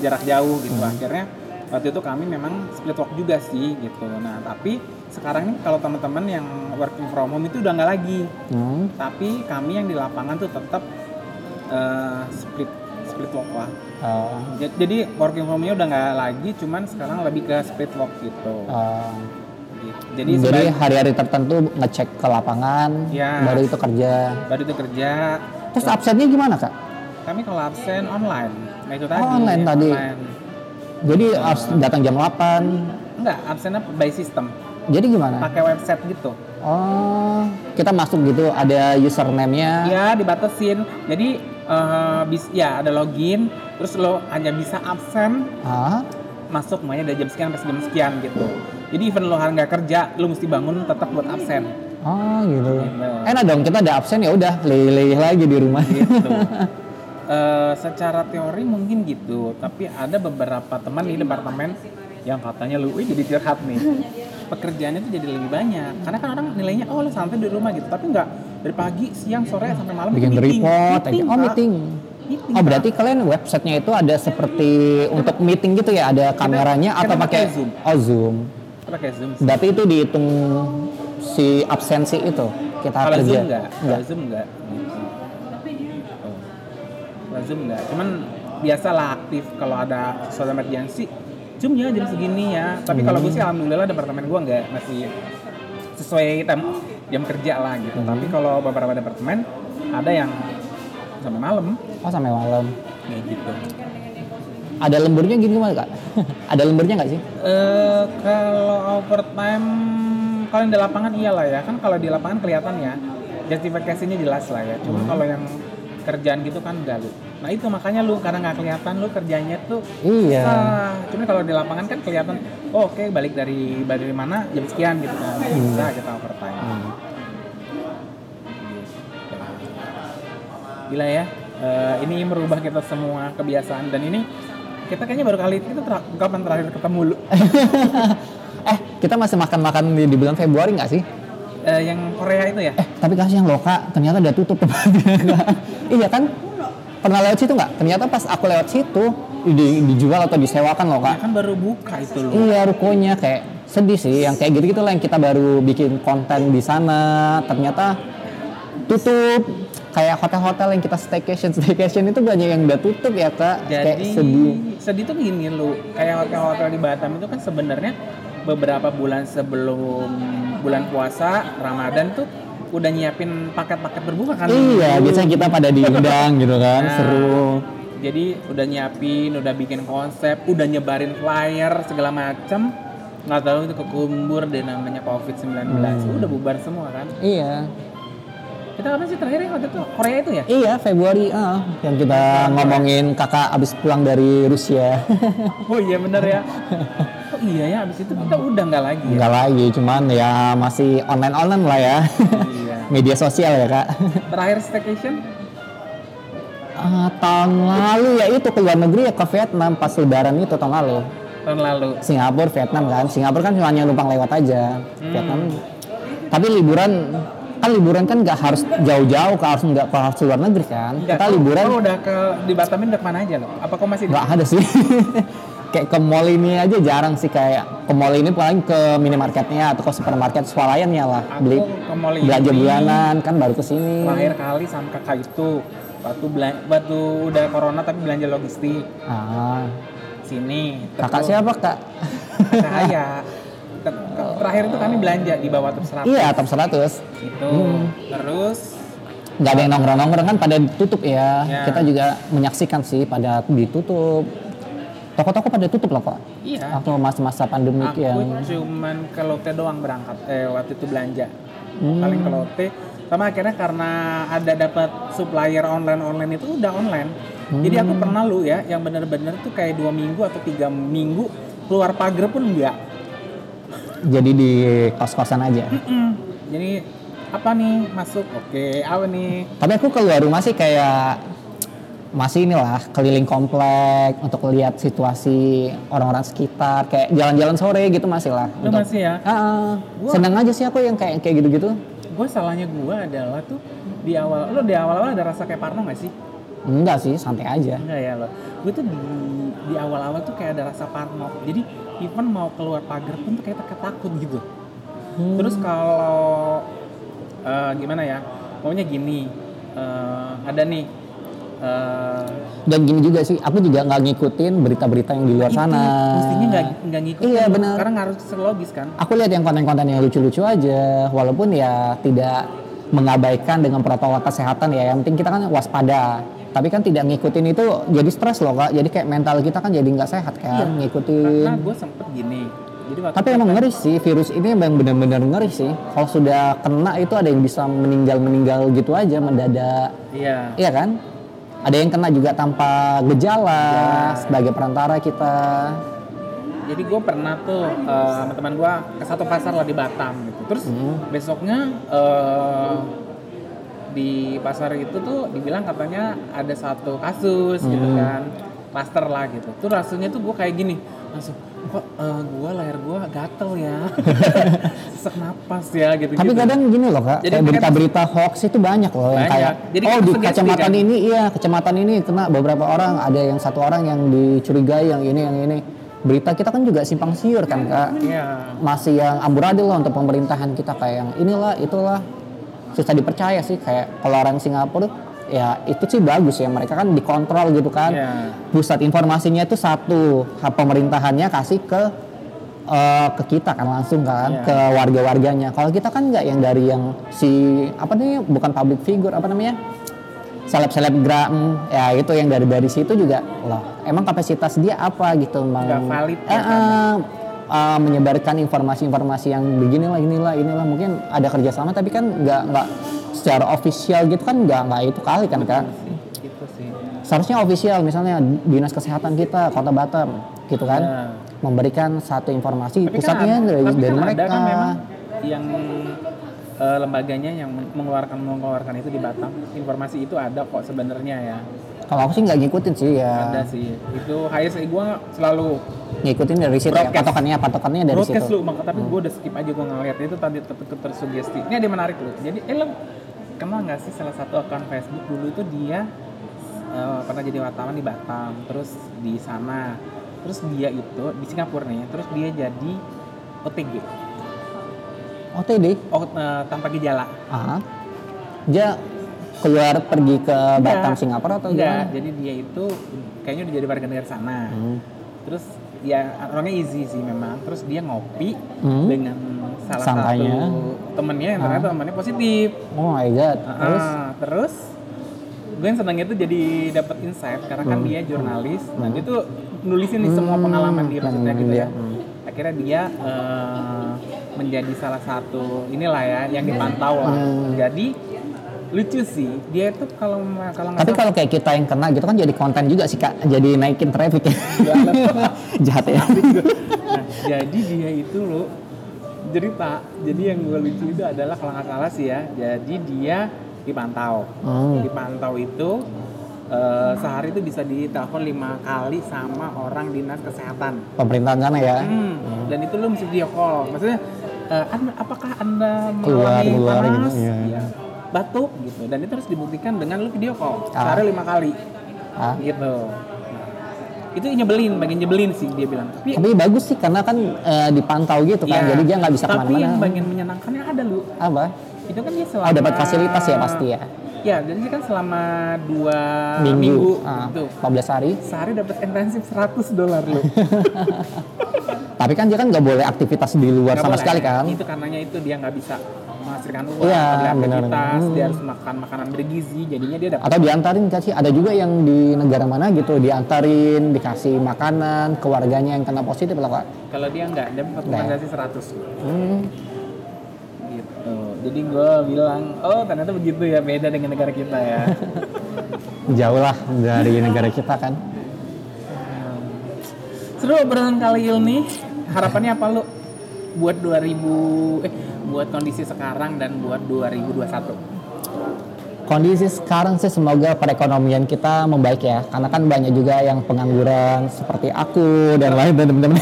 jarak jauh gitu. Akhirnya waktu itu kami memang split work juga sih gitu nah tapi sekarang ini kalau teman-teman yang working from home itu udah nggak lagi hmm. tapi kami yang di lapangan tuh tetap eh, split split work lah Ah, Ja- jadi working from home-nya udah nggak lagi cuman sekarang lebih ke split work gitu. Gitu. jadi jadi hari-hari tertentu ngecek ke lapangan Ya. baru itu kerja baru itu kerja terus absennya gimana kak kami kalau absen online nah itu tadi Oh, online tadi. online. Jadi harus datang jam 8 enggak absennya by system. Jadi gimana? Pakai website gitu. Oh kita masuk gitu ada username-nya? Ya dibatasin. Jadi eh, bis ya ada login terus lo hanya bisa absen. Ah masuk mainnya dari jam sekian sampai jam sekian gitu. Jadi even lo nggak kerja lo mesti bangun tetap buat absen. Oh gitu. Gitu. enak dong kita ada absen ya udah leleh lagi di rumah. Gitu <laughs> Eh, secara teori mungkin gitu tapi ada beberapa teman di departemen yang katanya lu wih jadi curhat nih pekerjaannya tuh jadi lebih banyak karena kan orang nilainya oh lu santai di rumah gitu tapi enggak dari pagi siang sore sampai malam bikin meeting. report aja oh meeting Meeting, oh berarti kalian websitenya itu ada seperti untuk meeting gitu ya ada kameranya kita atau pakai pakai Zoom. oh zoom Kita pakai zoom sih. berarti itu dihitung si absensi itu kita kalau kerja zoom enggak Enggak. kalau zoom enggak. Kalau zoom enggak cuman biasalah aktif kalau ada sesuatu emergency zoom ya jam segini ya. Tapi kalau gue sih Hmm. alhamdulillah departemen gue enggak masih sesuai jam, jam kerja lah gitu. Hmm. tapi kalau beberapa departemen ada yang sampai malam. Oh sampai malam. Kayak gitu. Ada lemburnya gini gimana kak? <laughs> Ada lemburnya nggak sih? Eh kalau overtime kalau yang di lapangan iyalah ya. Kan kalau di lapangan kelihatan ya justifikasinya jelas lah ya. Cuma Hmm. kalau yang kerjaan gitu kan enggak lu nah itu makanya lu karena nggak kelihatan lu kerjanya tuh iya. ah, cuma kalau di lapangan kan kelihatan oh, oke balik dari balik dari mana jam sekian gitu kan bisa kita overtime. Hmm. gila ya Eh, ini merubah kita semua kebiasaan. Dan ini kita kayaknya baru kali itu ter- kapan terakhir ketemu lu? <laughs> Eh kita masih makan-makan di, di bulan Februari nggak sih? Eh, yang Korea itu ya? Eh tapi kasihan loh kak ternyata udah tutup. Tempatnya <laughs> iya kan pernah lewat situ nggak? Ternyata pas aku lewat situ di- dijual atau disewakan loh Ya kak kan baru buka itu loh. iya rukonya kayak sedih sih yang kayak gitu gitu lah yang kita baru bikin konten di sana. Ternyata tutup kayak hotel-hotel yang kita staycation staycation itu banyak yang udah tutup ya kak. Kayak Jadi sedih. sedih tuh gini lu, kayak hotel-hotel di Batam itu kan sebenarnya beberapa bulan sebelum bulan puasa Ramadan tuh udah nyiapin paket-paket berbuka kan. iya biasanya kita pada diundang gitu kan Nah, seru. Jadi udah nyiapin, udah bikin konsep, udah nyebarin flyer segala macem. Nggak tahu itu kekumbur deh namanya COVID-19 Hmm. udah bubar semua kan? Iya. Kita kapan sih terakhir ya waktu itu? Korea itu ya? Iya Februari ah yang kita ngomongin kakak abis pulang dari Rusia. <laughs> Oh iya bener ya <laughs> oh iya ya abis itu kita udah nggak lagi ya? Nggak lagi cuman ya masih online online lah ya. Iya. <laughs> Media sosial ya kak. Terakhir staycation? Ah, tahun lalu ya itu ke luar negeri ya ke Vietnam pas lebaran itu tahun lalu. Tahun lalu. Singapura Vietnam kan. Singapura kan cuma numpang lewat aja. Hmm. Vietnam. Tapi liburan kan liburan kan nggak harus jauh-jauh ke harus nggak ke harus luar negeri kan. Enggak, kita liburan oh, udah ke di Batam udah ke mana aja lo apa kok masih nggak ada sih <laughs> kayak ke mall ini aja jarang sih kayak ke mall ini paling ke minimarketnya atau ke supermarket swalayannya lah. Aku beli ke mall ini. belanja bulanan kan baru ke sini. Terakhir kali sama kakak itu waktu waktu udah corona tapi belanja logistik. Ah. Sini kakak Terus- siapa kak? kakak Aya Ke- ke- terakhir itu kami belanja di bawah top 100 iya top 100 itu terus? Nggak ada yang nongkrong-nongkrong kan pada ditutup ya. Ya. Kita juga menyaksikan sih pada ditutup. Toko-toko pada tutup loh kok. iya Waktu masa-masa pandemi aku yang cuman ke Lotte doang berangkat eh waktu itu belanja Hmm. paling ke Lotte sama akhirnya karena ada dapat supplier online online itu udah online jadi aku Hmm. pernah lu ya yang bener-bener tuh kayak dua minggu atau tiga minggu keluar pagar pun enggak jadi di kos-kosan aja. Mm-mm. jadi apa nih masuk oke apa nih Tapi aku keluar rumah sih kayak masih inilah keliling komplek untuk lihat situasi orang-orang sekitar kayak jalan-jalan sore gitu masih lah. lu Untuk- masih ya Ah, ah. Gua- seneng aja sih aku yang kayak kayak gitu-gitu. gue salahnya gue adalah tuh di awal lo di awal-awal ada rasa kayak Parno gak sih Enggak sih, santai aja. enggak ya lo gue tuh di di awal-awal tuh kayak ada rasa Parno jadi even mau keluar pagar pun tuh kayak takut gitu Hmm. terus kalau eh, gimana ya pokoknya gini eh, ada nih eh, Dan gini juga sih, aku juga nggak ngikutin berita-berita yang di luar itu sana. mestinya nggak ngikutin Iya, benar. karena harus logis kan Aku lihat yang konten-konten yang lucu-lucu aja, walaupun ya tidak mengabaikan dengan protokol kesehatan ya. Yang penting kita kan waspada. Tapi kan tidak ngikutin itu jadi stres loh kak. Jadi kayak mental kita kan jadi nggak sehat kan Iya. ngikutin. karena gue sempet gini jadi waktu Tapi emang ngeri sih virus ini emang benar-benar ngeri sih. Kalau sudah kena itu ada yang bisa meninggal-meninggal gitu aja mendadak. iya Iya kan? Ada yang kena juga tanpa gejala Gejala. sebagai perantara kita. jadi gue pernah tuh eh, sama teman gue ke satu pasar lah di Batam gitu terus Hmm. besoknya eh, di pasar itu tuh dibilang katanya ada satu kasus gitu Hmm. kan klaster lah gitu tuh rasanya tuh gue kayak gini langsung kok eh, gue layar gue gatel ya? <laughs> Sesak napas ya gitu Tapi kadang gini loh kak, Jadi kayak berita-berita hoax itu banyak loh yang Banyak. kayak Jadi oh di kecamatan kan? ini iya kecamatan ini kena beberapa orang ada yang satu orang yang dicurigai yang ini yang ini. Berita kita kan juga simpang siur kan kak. Iya. Masih yang amburadul lah untuk pemerintahan kita kayak yang inilah itulah. Susah dipercaya sih kayak kalau orang Singapura ya itu sih bagus ya mereka kan dikontrol gitu kan Iya. pusat informasinya itu satu pemerintahannya kasih ke eh, ke kita kan langsung kan Iya. ke warga-warganya kalau kita kan nggak yang dari yang si apa nih bukan public figure apa namanya seleb selebgram ya itu yang dari dari situ juga loh emang kapasitas dia apa gitu Nggak valid Eh, ya, eh, eh, menyebarkan informasi-informasi yang beginilah inilah inilah. Mungkin ada kerjasama tapi kan nggak nggak secara official gitu kan nggak nggak itu kali kan kak? Gitu sih. Seharusnya official misalnya dinas kesehatan kita kota Batam gitu kan Ya. memberikan satu informasi Tapi pusatnya kan, ada- dari, tapi dari kan mereka. ada kan memang yang eh, lembaganya yang men- mengeluarkan mengeluarkan itu di Batam. Informasi itu ada kok sebenarnya ya kalau aku sih nggak ngikutin sih ya. Ada sih. Itu HSI gua selalu ngikutin dari situ ya, Broadcast. patokannya patokannya dari broadcast situ. lu maka tapi gue udah skip aja gue ngeliat itu tadi tetap tersugesti. Ini ada yang menarik lu. Jadi eh lo kenal nggak sih salah satu akun Facebook dulu itu dia eh, pernah jadi wartawan di Batam terus di sana. Terus dia itu di Singapura nih terus dia jadi OTG OTD oh, eh, tanpa gejala. Ah dia keluar pergi ke Batam. Singapura atau enggak. gimana? Jadi dia itu kayaknya udah jadi warga negara sana. Hmm. terus ya orangnya easy sih memang. Terus dia ngopi Hmm. dengan salah Santainya. satu temennya. Yang ternyata temennya positif. Oh my god. Ah, terus? terus gue yang senangnya tuh jadi dapat insight karena kan dia jurnalis. Dan dia tuh nulisin nih semua pengalaman dia Hmm, maksudnya gitu dia. ya. Akhirnya dia eh, menjadi salah satu inilah ya yang dipantau lah. Hmm. jadi lucu sih dia itu kalau kalau tapi kalau kayak kita yang kena gitu kan jadi konten juga sih kak. Jadi naikin traffic. <laughs> Ya jahat ya. Nah, jadi dia itu lo cerita. Jadi yang gue lucu itu adalah kalau nggak salah sih ya jadi dia dipantau. Hmm. dipantau itu eh, sehari itu bisa ditelepon lima kali sama orang dinas kesehatan. Pemerintahan sana ya? Hmm, dan itu lo mesti video call. Maksudnya eh, anda, apakah anda Keluar, mengalami keluar panas? gitu, iya. Ya, batuk gitu dan itu harus dibuktikan dengan lo video call Ah. sehari lima kali Ah. gitu itu nyebelin bagian nyebelin sih dia bilang tapi Tapi bagus sih karena kan eh, dipantau gitu kan, ya, jadi dia nggak bisa tapi yang ke mana-mana. bagian menyenangkannya ada lu Apa? itu kan dia selama Oh dapat fasilitas ya pasti ya. ya jadi kan selama dua Minggu, minggu, Ah, gitu 14 hari. sehari dapat intensif 100 dolar lu <laughs> Tapi kan dia kan nggak boleh aktivitas di luar Nggak sama boleh. sekali kan. itu karenanya itu dia nggak bisa menghasilkan uang Iya, ada aktivitas Hmm. dia harus makan makanan bergizi jadinya dia dapat Atau diantarin kan sih, ada juga yang di negara mana gitu diantarin, dikasih makanan, keluarganya yang kena positif lah kak. kalau dia nggak dia dapat Nggak. kompensasi 100 Hmm. gitu jadi gue bilang oh ternyata begitu ya beda dengan negara kita ya <laughs> Jauh lah dari negara kita kan. seru obrolan kali ini harapannya apa lu buat 2000 eh buat kondisi sekarang dan buat 2021 Kondisi sekarang sih semoga perekonomian kita membaik ya, karena kan banyak juga yang pengangguran seperti aku dan lain dan teman-teman.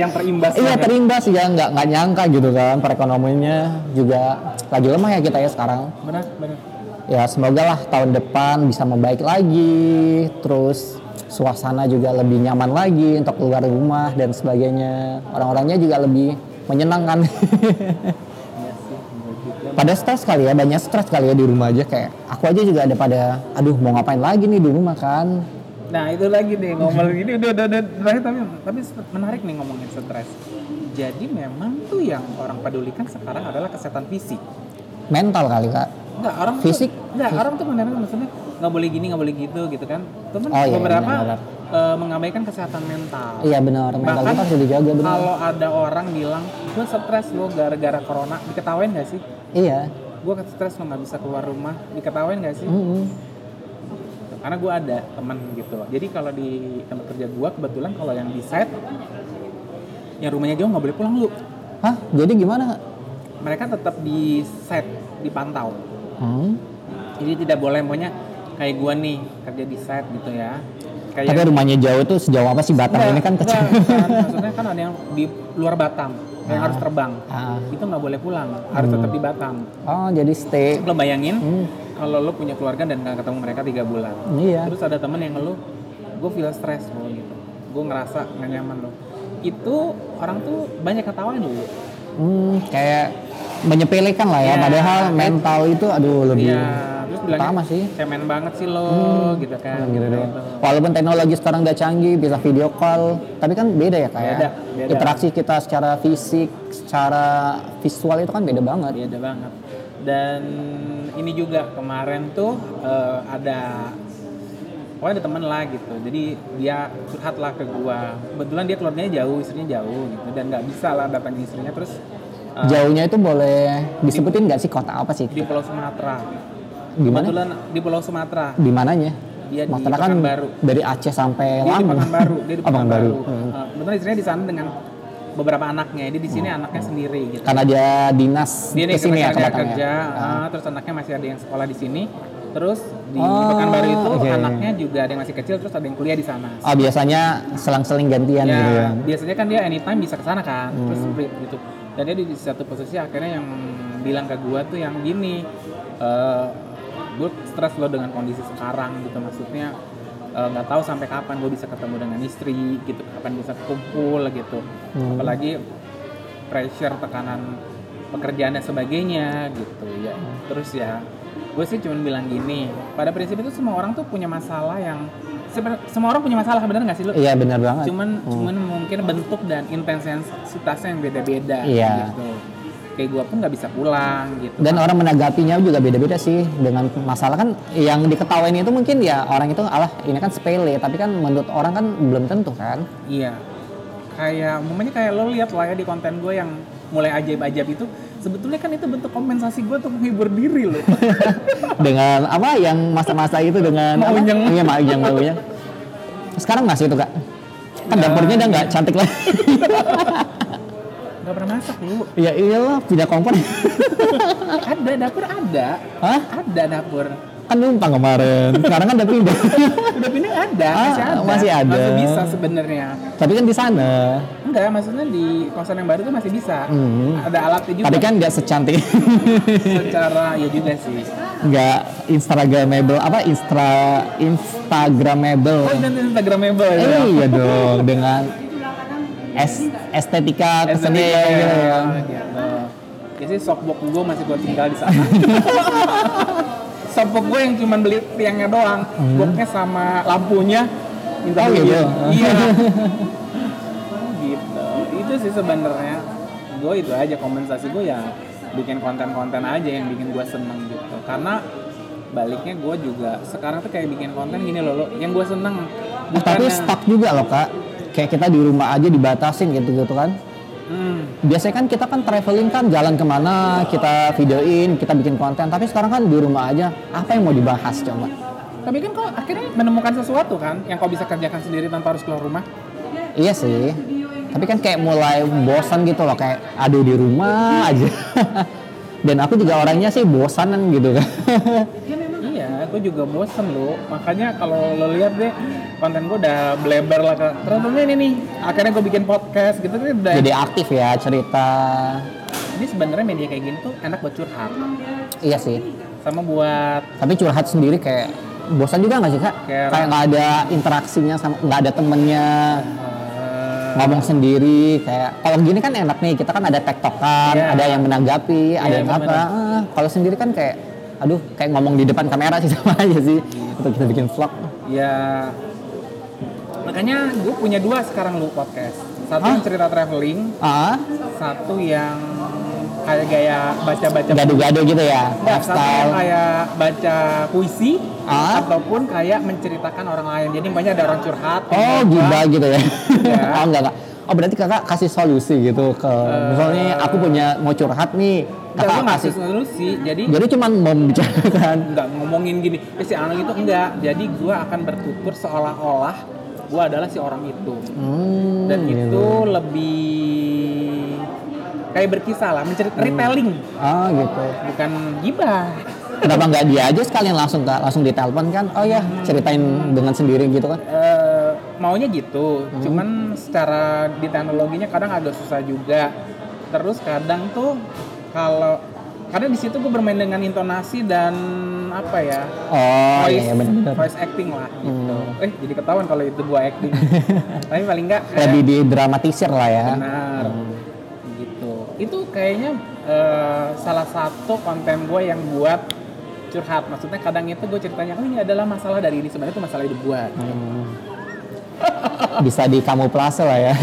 yang terimbas Iya terimbas ya, nggak nggak nyangka gitu kan perekonomiannya juga lagi lemah ya kita ya sekarang. benar benar Ya semoga lah tahun depan bisa membaik lagi, terus suasana juga lebih nyaman lagi untuk keluar rumah dan sebagainya. Orang-orangnya juga lebih menyenangkan. iya <laughs> pada stres kali ya, banyak stres kali ya di rumah aja kayak aku aja juga ada pada, aduh mau ngapain lagi nih di rumah kan? nah itu lagi nih ngomong ini udah udah udah terakhir tapi tapi menarik nih ngomongin stres jadi memang tuh yang orang pedulikan sekarang adalah kesehatan fisik Mental kali kak. Enggak, orang Fisik? tuh, enggak, orang tuh menanyakan maksudnya nggak boleh gini, nggak boleh gitu gitu kan. Temen Oh, iya, beberapa benar-benar. Eh, mengabaikan kesehatan mental. Iya benar, mental Bahkan kita harus dijaga benar. Kalau ada orang bilang, gue stres lo gara-gara corona, diketawain gak sih? Iya. Gue stres lo nggak bisa keluar rumah, diketawain gak sih? Mm-mm. Karena gue ada temen gitu. Jadi kalau di tempat kerja gue kebetulan kalau yang di site, yang rumahnya jauh nggak boleh pulang lu. Hah? Jadi gimana? Mereka tetap di site, dipantau. Hmm. Jadi tidak boleh pokoknya kayak gua nih kerja di site gitu ya. Kayak Tapi rumahnya jauh tuh sejauh apa sih Batam Enggak, ini kan kecil. enggak, kan. maksudnya kan ada yang di luar Batam yang Ah. harus terbang. Ah. Itu nggak boleh pulang, harus tetap di Batam. Oh jadi stay. Lo bayangin Hmm. kalau lo punya keluarga dan nggak ketemu mereka tiga bulan. Iya. Terus ada temen yang ngeluh, gue feel stress lo gitu. Gue ngerasa nggak nyaman lo. Itu orang tuh banyak ketawain dulu. Hmm, kayak menyepelekan lah ya. Iya. Padahal mental itu aduh lebih terus bilangnya utama sih. cemen banget sih lo gitu kan. Gitu doang. Walaupun teknologi sekarang udah canggih, bisa video call, tapi kan beda ya kayak Beda, beda. interaksi kita secara fisik, secara visual itu kan beda banget. Beda banget. Dan ini juga kemarin tuh eh, ada pokoknya ada temen lah gitu. Jadi dia curhat lah ke gua. Kebetulan dia keluarganya jauh, istrinya jauh gitu dan nggak bisa lah datangin istrinya terus eh, Jauhnya itu boleh disebutin nggak sih kota apa sih? di Pulau Sumatera. Di mana? Kebetulan di Pulau Sumatera. Di mananya? Dia di Maksudnya kan Pekanbaru. dari Aceh sampai Dia di Lampung. Pekanbaru, dia di <laughs> Oh, Pekanbaru. Pekanbaru. Hmm. Kebetulan istrinya di sana dengan beberapa anaknya. Dia di sini anaknya sendiri gitu. Karena dia dinas dia ke sini ya kerja, ya. kerja ah, terus anaknya masih ada yang sekolah di sini terus di Oh, Pekanbaru itu oke. anaknya juga ada yang masih kecil terus ada yang kuliah di sana Oh biasanya selang-seling gantian ya, gitu ya. biasanya kan dia anytime bisa ke sana kan terus Hmm. split gitu dan dia di satu posisi akhirnya yang bilang ke gua tuh yang gini eh gue stres lo dengan kondisi sekarang gitu maksudnya eh, nggak tahu sampai kapan gue bisa ketemu dengan istri gitu kapan bisa kumpul gitu Hmm. apalagi pressure tekanan pekerjaan dan sebagainya gitu ya terus ya gue sih cuma bilang gini pada prinsip itu semua orang tuh punya masalah yang semua orang punya masalah bener nggak sih lu Iya benar banget. cuman cuman mungkin bentuk dan intensitasnya yang beda-beda Iya. gitu kayak gue pun nggak bisa pulang gitu Dan orang menanggapinya juga beda-beda sih dengan masalah kan yang diketawain itu mungkin ya orang itu alah ini kan sepele tapi kan menurut orang kan belum tentu kan. iya kayak umumnya kayak lo lihat lah ya di konten gue yang mulai ajaib-ajaib itu sebetulnya kan itu bentuk kompensasi gue untuk menghibur diri loh <laughs> dengan apa yang masa-masa itu dengan? Maunyeng. Iya maunyeng maunyeng. Sekarang masih itu kak. Kan dapurnya udah nggak cantik lagi. <laughs> nggak pernah masak lu ya iyalah punya kompor. <laughs> ada dapur ada Hah? ada dapur Kan numpang kemarin. Sekarang kan udah pindah. <laughs> udah pindah ada Ah, masih ada masih ada. masih bisa sebenarnya tapi kan di sana. enggak maksudnya di kosan yang baru tuh masih bisa Hmm. ada alatnya juga Tapi kan nggak secantik. <laughs> secara ya juga sih nggak instagramable apa instra instagramable Oh, Instagramable ya. eh iya dong dengan es- estetika kesenian gitu ya. gitu. Ya sih softbox gue masih gue tinggal di sana. <laughs> softbox gue yang cuma beli tiangnya doang, boxnya sama lampunya minta Hmm. Oh, gitu? Iya. <laughs> gitu. Itu sih sebenarnya gue itu aja kompensasi gue ya bikin konten-konten aja yang bikin gue seneng gitu. Karena baliknya gue juga sekarang tuh kayak bikin konten gini loh, lo. yang gue seneng tapi stuck juga loh kak kayak kita di rumah aja dibatasin gitu gitu kan. Hmm. biasanya kan kita kan traveling kan jalan ke mana kita videoin kita bikin konten. Tapi sekarang kan di rumah aja apa yang mau dibahas coba? Tapi kan kok akhirnya menemukan sesuatu kan yang kau bisa kerjakan sendiri tanpa harus keluar rumah. iya sih. Tapi kan kayak mulai bosan gitu loh kayak aduh di rumah aja. <laughs> Dan aku juga orangnya sih bosanan gitu kan Aku juga bosen loh. Makanya kalau lo lihat deh konten gue udah bleber lah ternyata ini nih. Akhirnya gue bikin podcast gitu kan udah. jadi aktif ya cerita Ini sebenarnya media kayak gini tuh enak buat curhat. iya sih Sama buat tapi curhat sendiri kayak bosan juga nggak sih kak Kayak- kayak nggak ada interaksinya sama nggak ada temennya eh, ngomong sendiri kayak kalau gini kan enak nih kita kan ada tektokan Iya. ada yang menanggapi ada Iya, yang apa. Ah, kalau sendiri kan kayak aduh kayak ngomong di depan kamera sih <laughs> sama aja sih untuk kita bikin vlog ya makanya gue punya dua sekarang lu podcast. Satu Hah? yang cerita traveling, ah satu yang kayak gaya baca-baca gado-gado gitu ya Enggak, satu yang kayak baca puisi Ah? ataupun kayak menceritakan orang lain. Jadi banyak ada orang curhat. oh gila gitu ya Iya. <laughs> oh enggak enggak oh berarti kakak kasih solusi gitu ke misalnya aku punya mau curhat nih Enggak, gue ngasih solusi. Jadi jadi cuman membicarakan nggak ngomongin gini, eh, si anak itu enggak. Jadi gue akan bertutur seolah-olah gue adalah si orang itu. hmm, Dan gitu. itu lebih kayak berkisah lah, mencerit retelling, oh gitu bukan gibah. kenapa nggak dia aja sekalian langsung kak langsung ditelepon kan oh ya ceritain dengan sendiri gitu kan Eh, maunya gitu, cuman secara di teknologinya kadang agak susah juga. Terus kadang tuh kalau karena di situ gue bermain dengan intonasi dan apa ya oh voice, iya iya benar-benar voice acting lah gitu. Eh jadi ketahuan kalau itu gua acting. <laughs> Tapi paling enggak kayak lebih didramatisir lah ya benar gitu. Itu kayaknya eh, salah satu konten gue yang buat curhat. Maksudnya kadang itu gue ceritanya, oh ini adalah masalah dari ini sebenarnya itu masalah hidup gue. Hmm. bisa dikamuflase lah ya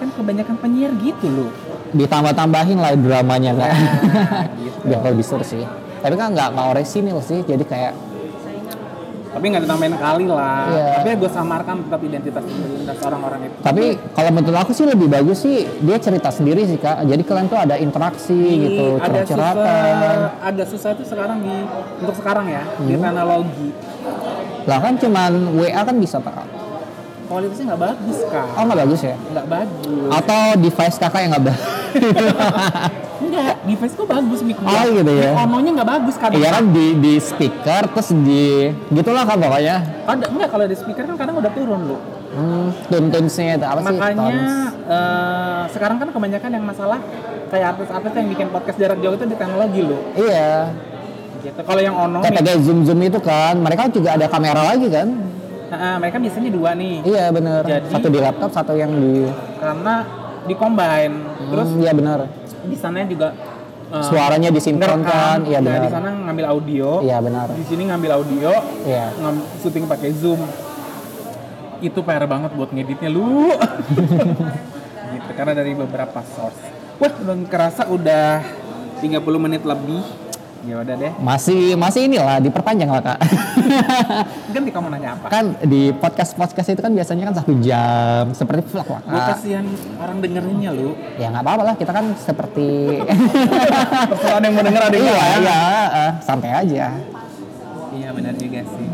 kan kebanyakan penyiar gitu loh ditambah-tambahin lah dramanya kak. <laughs> Nah, gitu. biar lebih seru sih. Tapi kan nggak nggak orisinil sih jadi kayak tapi nggak ditambahin kali lah. Iya. tapi gue samarkan tetap identitas identitas orang-orang itu. Tapi kalau menurut aku sih lebih bagus sih dia cerita sendiri sih kak. Jadi kalian tuh ada interaksi gitu agak curhat-curhatan. susah itu sekarang di untuk sekarang ya di Hmm. teknologi. Lah kan cuman WA kan bisa pak. Kualitasnya nggak bagus kak. Oh nggak bagus ya? Nggak bagus. Atau device kakak yang nggak bagus enggak device gue bagus mic gua. Oh, gitu ya. Ononya nggak bagus kadang Iya kan di di speaker terus di gitulah kan pokoknya. Ada enggak kalau di speaker kan kadang udah turun loh hmm, tune-tunesnya itu apa sih? Makanya eh, sekarang kan kebanyakan yang masalah kayak artis-artis yang bikin podcast jarak jauh itu di teknologi loh iya. Gitu. Kalau yang ono kayak pakai zoom zoom itu kan mereka juga ada kamera lagi kan? Nah, mereka biasanya dua nih. Iya bener. Jadi- satu di laptop satu yang di karena di combine. Terus Hmm, iya bener di sana juga eh, suaranya disinkronkan. iya Nah, benar. di sana ngambil audio. Iya benar. Di sini ngambil audio iya. ngam- syuting pakai zoom. Itu PR banget buat ngeditnya lu. <laughs> Gitu karena dari beberapa source. Wah udah kerasa udah 30 menit lebih ya udah deh. Masih masih inilah diperpanjang lah kak. <laughs> Ganti kamu nanya apa? Kan di podcast podcast itu kan biasanya kan satu jam seperti vlog lah gue kasihan orang dengerinnya lu. Ya nggak apa-apa lah kita kan seperti <laughs> terserah ada yang mau denger ada yang iya ya. iya eh, santai aja. Iya benar juga sih.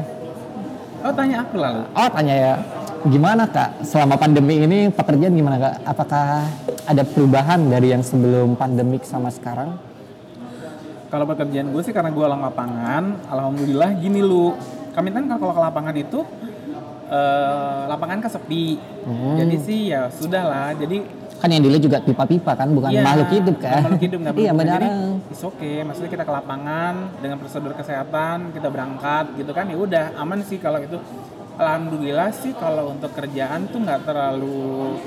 Oh tanya aku lalu oh tanya ya. Gimana kak? Selama pandemi ini pekerjaan gimana kak? Apakah ada perubahan dari yang sebelum pandemik sama sekarang kalau pekerjaan gue sih karena gue alang lapangan alhamdulillah gini lu kami kan kalau ke lapangan itu eh, lapangan kan sepi Hmm. jadi sih ya sudah lah jadi kan yang dilihat juga pipa-pipa kan bukan Iya, makhluk hidup kan Makhluk hidup nggak <laughs> iya benar. Jadi, it's okay. Maksudnya kita ke lapangan dengan prosedur kesehatan, kita berangkat gitu kan ya udah aman sih kalau itu. Alhamdulillah sih kalau untuk kerjaan tuh nggak terlalu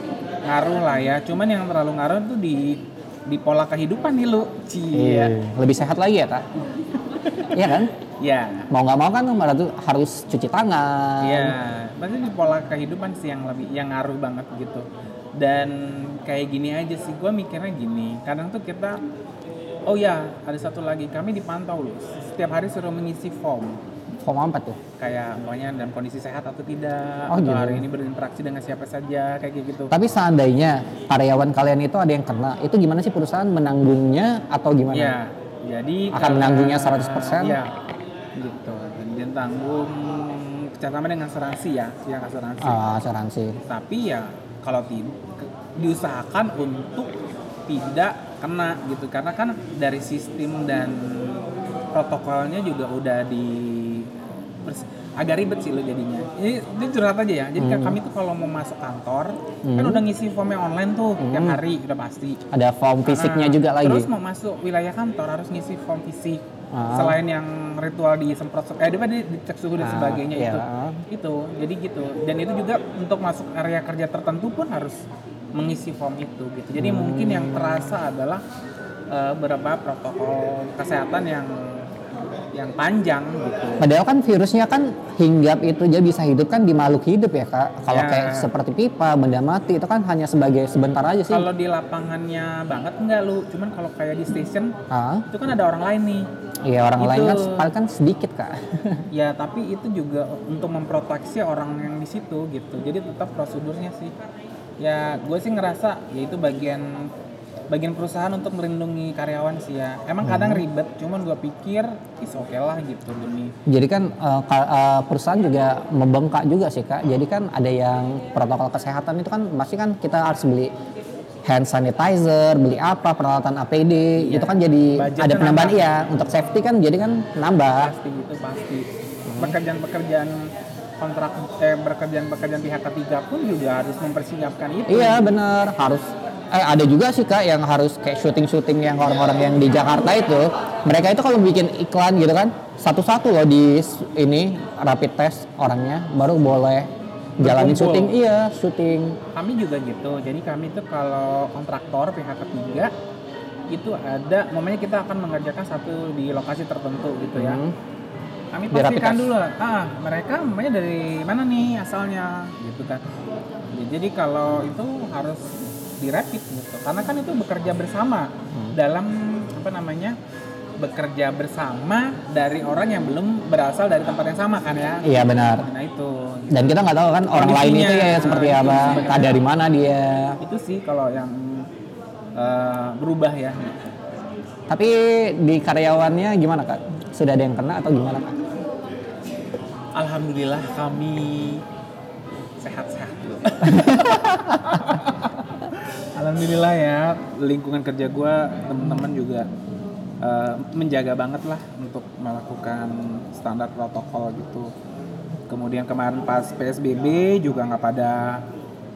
ngaruh lah ya. Cuman yang terlalu ngaruh tuh di di pola kehidupan nih lu. Iya. lebih sehat lagi ya kak <laughs> iya kan Ya. mau nggak mau kan malah tuh harus cuci tangan Iya, maksudnya di pola kehidupan sih yang lebih yang ngaruh banget gitu. Dan kayak gini aja sih, gue mikirnya gini. Kadang tuh kita, oh ya ada satu lagi, kami dipantau loh. Setiap hari suruh mengisi form, form apa tuh kayak pokoknya dalam kondisi sehat atau tidak, Oh, atau gitu. hari ini berinteraksi dengan siapa saja, kayak gitu. tapi seandainya karyawan kalian itu ada yang kena itu gimana sih perusahaan menanggungnya atau gimana Iya, jadi Akan karena- menanggungnya 100%? Iya, gitu. Dan tanggung kerjasama dengan asuransi ya, pihak asuransi. Ah, asuransi tapi ya kalau tidak diusahakan untuk tidak kena gitu karena kan dari sistem dan protokolnya juga udah di agak ribet sih lo jadinya. Ini, ini curhat aja ya. Jadi kan kami tuh kalau mau masuk kantor kan udah ngisi formnya online tuh tiap hari udah pasti. Ada form fisiknya Nah, juga lagi. terus mau masuk wilayah kantor harus ngisi form fisik. Ah. selain yang ritual disemprot eh dia di- dicek suhu dan Ah, sebagainya iya. itu. Itu jadi gitu. Dan itu juga untuk masuk area kerja tertentu pun harus mengisi form itu gitu. Jadi mungkin yang terasa adalah eh, beberapa protokol kesehatan yang yang panjang gitu Padahal kan virusnya kan hinggap itu dia bisa hidup kan di makhluk hidup ya kak. Kalau Ya. kayak seperti pipa, benda mati itu kan hanya sebagai sebentar aja sih. kalau di lapangannya banget enggak lu cuman kalau kayak di station Ah, itu kan ada orang lain nih iya orang lain kan Itu. paling kan sedikit kak. <laughs> Ya, tapi itu juga untuk memproteksi orang yang di situ gitu. Jadi tetap prosedurnya sih. Ya, gue sih ngerasa ya itu bagian bagian perusahaan untuk melindungi karyawan sih ya. Emang kadang ribet, cuman gue pikir is oke lah gitu demi. Jadi kan ka- eh, perusahaan juga membengkak juga sih kak. Jadi kan ada yang protokol kesehatan itu kan pasti kan kita harus beli hand sanitizer, beli apa peralatan APD, Iya. itu kan jadi Budgetnya ada penambahan nambah. iya untuk safety kan jadi kan nambah. Pasti gitu pasti. Pekerjaan-pekerjaan kontrak eh pekerjaan-pekerjaan pihak ketiga pun juga harus mempersiapkan itu. Iya bener harus eh ada juga sih kak yang harus kayak syuting-syuting yang orang-orang yang di Jakarta itu mereka itu kalau bikin iklan gitu kan satu-satu loh di ini rapid test orangnya baru boleh jalanin syuting iya syuting Kami juga gitu. Jadi kami tuh kalau kontraktor pihak ketiga itu ada, momennya kita akan mengerjakan satu di lokasi tertentu gitu ya. Hmm. Kami pastikan dulu, ah mereka namanya dari mana nih asalnya, gitu kan. Jadi kalau itu harus di rapid gitu, karena kan itu bekerja bersama Hmm. dalam apa namanya bekerja bersama dari orang yang belum berasal dari tempat yang sama kan ya. iya benar Nah itu, dan kita nggak tahu kan orang lain itu ya seperti nah, apa entah dari mana dia itu sih kalau yang eh, berubah ya. tapi di karyawannya gimana kak sudah ada yang kena atau gimana kak Alhamdulillah kami sehat-sehat dulu. <laughs> Alhamdulillah ya lingkungan kerja gue teman-teman juga eh, menjaga banget lah untuk melakukan standar protokol gitu. Kemudian kemarin pas PSBB juga nggak pada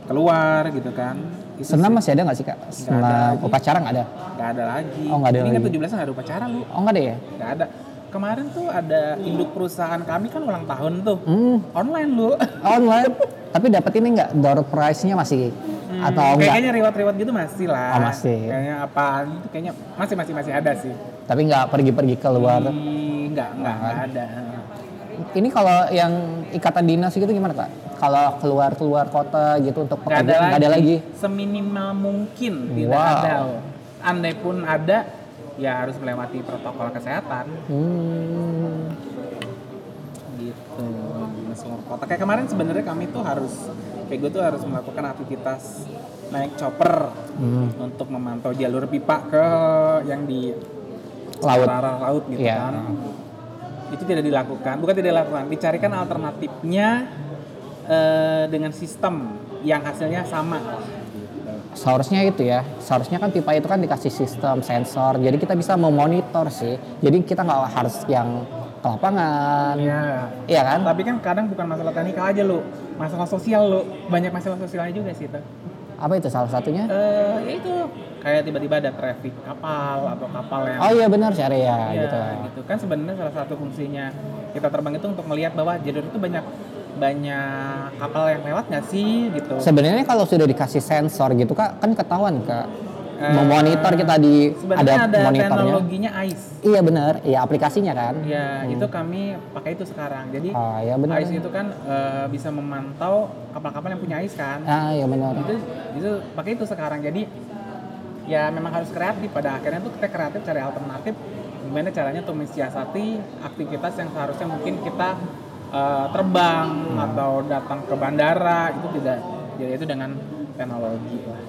keluar gitu kan. Itu senam sih masih ada nggak sih kak senam upacara nggak ada nggak ada lagi. Oh, nggak ada Ini kan lagi. 17 nggak ada upacara lu. oh nggak ada ya Nggak ada. Kemarin tuh ada induk perusahaan kami kan ulang tahun tuh. hmm Online lu. online tapi dapat ini nggak door prize-nya masih atau Hmm, enggak kayaknya reward-reward gitu masih lah. Oh, masih. Kayaknya apa itu kayaknya masih masih masih ada sih. tapi nggak pergi-pergi keluar enggak, enggak ada. ini kalau yang ikatan dinas gitu gimana kak kalau keluar keluar kota gitu untuk ada, pekerjaan nggak ada lagi Seminimal mungkin tidak Wow. ada. Andai pun ada, ya harus melewati protokol kesehatan hmm. gitu. Seluruh kota. Kayak kemarin sebenarnya kami tuh harus kayak gue tuh harus melakukan aktivitas naik chopper Hmm. untuk memantau jalur pipa ke yang di Laut. arah laut gitu Iya. kan. Itu tidak dilakukan, bukan tidak dilakukan, dicarikan alternatifnya eh, dengan sistem yang hasilnya sama. Seharusnya itu ya. Seharusnya kan pipa itu kan dikasih sistem sensor. Jadi kita bisa memonitor sih. Jadi kita nggak harus yang ke lapangan. Iya. iya kan? Tapi kan kadang bukan masalah teknikal aja lo, masalah sosial lo, banyak masalah sosialnya juga sih itu. Apa itu salah satunya? eh ya itu. Kayak tiba-tiba ada traffic kapal atau kapal yang Oh iya benar syariah Iya, gitu. gitu. Kan sebenarnya salah satu fungsinya kita terbang itu untuk melihat bahwa jalur itu banyak banyak kapal yang lewat nggak sih gitu Sebenarnya kalau sudah dikasih sensor gitu kak, kan ketahuan kak. Eh, Memonitor kita di sebenarnya ada, monitornya. teknologinya ICE Iya benar, iya aplikasinya kan. ya itu kami pakai itu sekarang jadi iya benar. ICE itu kan eh, bisa memantau kapal-kapal yang punya ICE kan Ah iya benar. itu itu pakai itu sekarang jadi ya memang harus kreatif pada akhirnya tuh kita kreatif cari alternatif gimana caranya untuk mensiasati aktivitas yang seharusnya mungkin kita eh, terbang atau datang ke bandara itu tidak jadi itu dengan teknologi lah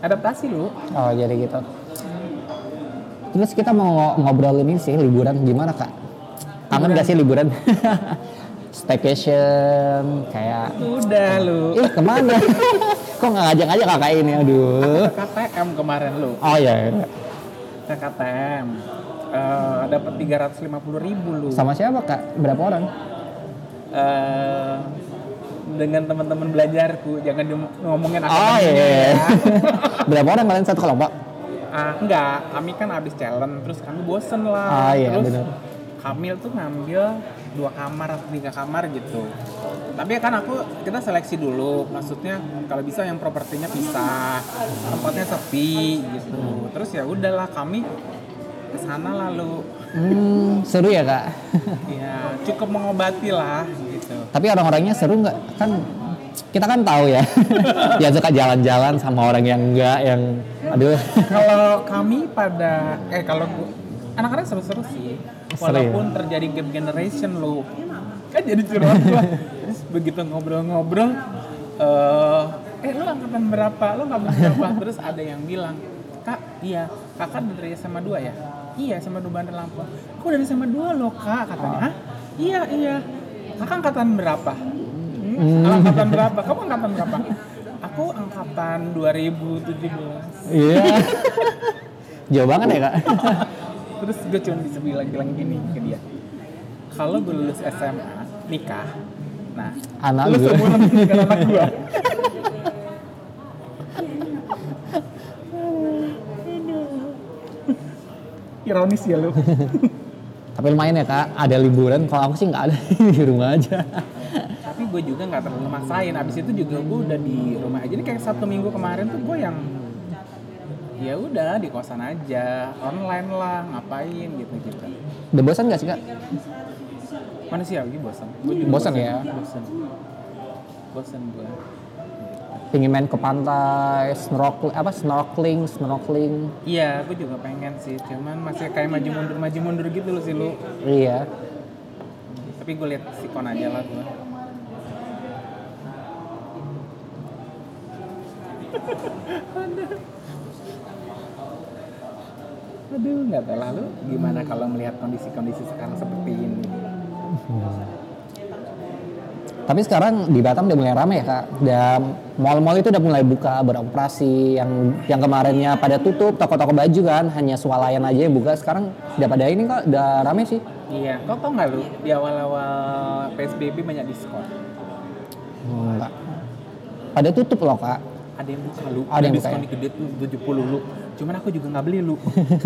adaptasi lu Oh jadi gitu. Terus kita mau ngobrol ini sih liburan gimana kak? Kangen gak sih liburan? <laughs> Staycation kayak udah lu Ih ke mana? <laughs> Kok nggak ngajak-ngajak kakak ini? Aduh. KTM kemarin lu Oh iya. iya. KTM eh dapat 350 ribu lu Sama siapa kak? Berapa orang? Eh dengan teman-teman belajarku jangan ngomongin Oh akademinya iya. ya. <laughs> Berapa orang kalian satu kelompok? Ah, enggak, kami kan habis challenge, terus kami bosen lah. Ah, iya, terus benar. Kamil tuh ngambil dua kamar atau tiga kamar gitu. Tapi kan aku kita seleksi dulu, maksudnya kalau bisa yang propertinya pisah, tempatnya sepi gitu. Terus ya udahlah kami ke sana lalu Hmm, seru ya kak. ya cukup mengobati lah gitu. Tapi orang-orangnya seru nggak? Kan kita kan tahu ya. <laughs> yang suka jalan-jalan sama orang yang enggak yang aduh. kalau kami pada eh kalau anak-anak seru-seru sih Seru ya? walaupun terjadi gap generation lo kan jadi curhat gua terus <laughs> begitu ngobrol-ngobrol eh eh lu angkatan berapa lu angkatan berapa <laughs> terus ada yang bilang kak iya kakak dari SMA 2 ya iya SMA 2 Bandar Lampung aku dari SMA 2 loh kak? Katanya. Hah? iya iya. Kakak angkatan berapa? Hmm, angkatan berapa? Kamu angkatan berapa? Aku angkatan 2017 Iya. Jauh banget ya kak. <laughs> terus gue cuma bisa bilang bilang gini ke dia. Kalau gue lulus SMA nikah nah Anak lu gue. seumuran dengan <laughs> anak gue ironis ya lu <laughs> Tapi lumayan ya kak. Ada liburan. Kalau aku sih nggak ada <laughs> di rumah aja. tapi gue juga nggak terlalu maksain abis itu juga gue udah di rumah aja ini kayak satu minggu kemarin tuh gue yang ya udah di kosan aja online lah ngapain gitu gitu Udah bosan nggak sih kak? manusiawi bosan gue juga Bosan ya? bosan bosan gue Pingin main ke pantai, snorkeling, apa snorkeling, snorkeling. Iya, aku juga pengen sih, cuman masih kayak maju mundur maju mundur gitu loh sih lu. Iya. Tapi gue lihat sikon aja lah gue. Aduh, nggak tahu lalu gimana kalau melihat kondisi-kondisi sekarang seperti ini. Tapi sekarang di Batam udah mulai ramai ya kak. Dan mall-mall itu udah mulai buka beroperasi. Yang yang kemarinnya pada tutup toko-toko baju kan hanya swalayan aja yang buka. Sekarang udah pada ini kak udah rame sih. Iya, kau tau nggak lu di awal-awal PSBB banyak diskon. Enggak. Pada tutup loh kak. Ada yang buka lu, Ada yang buka diskon ya? gede tuh 70 lu. Cuman aku juga nggak beli lu.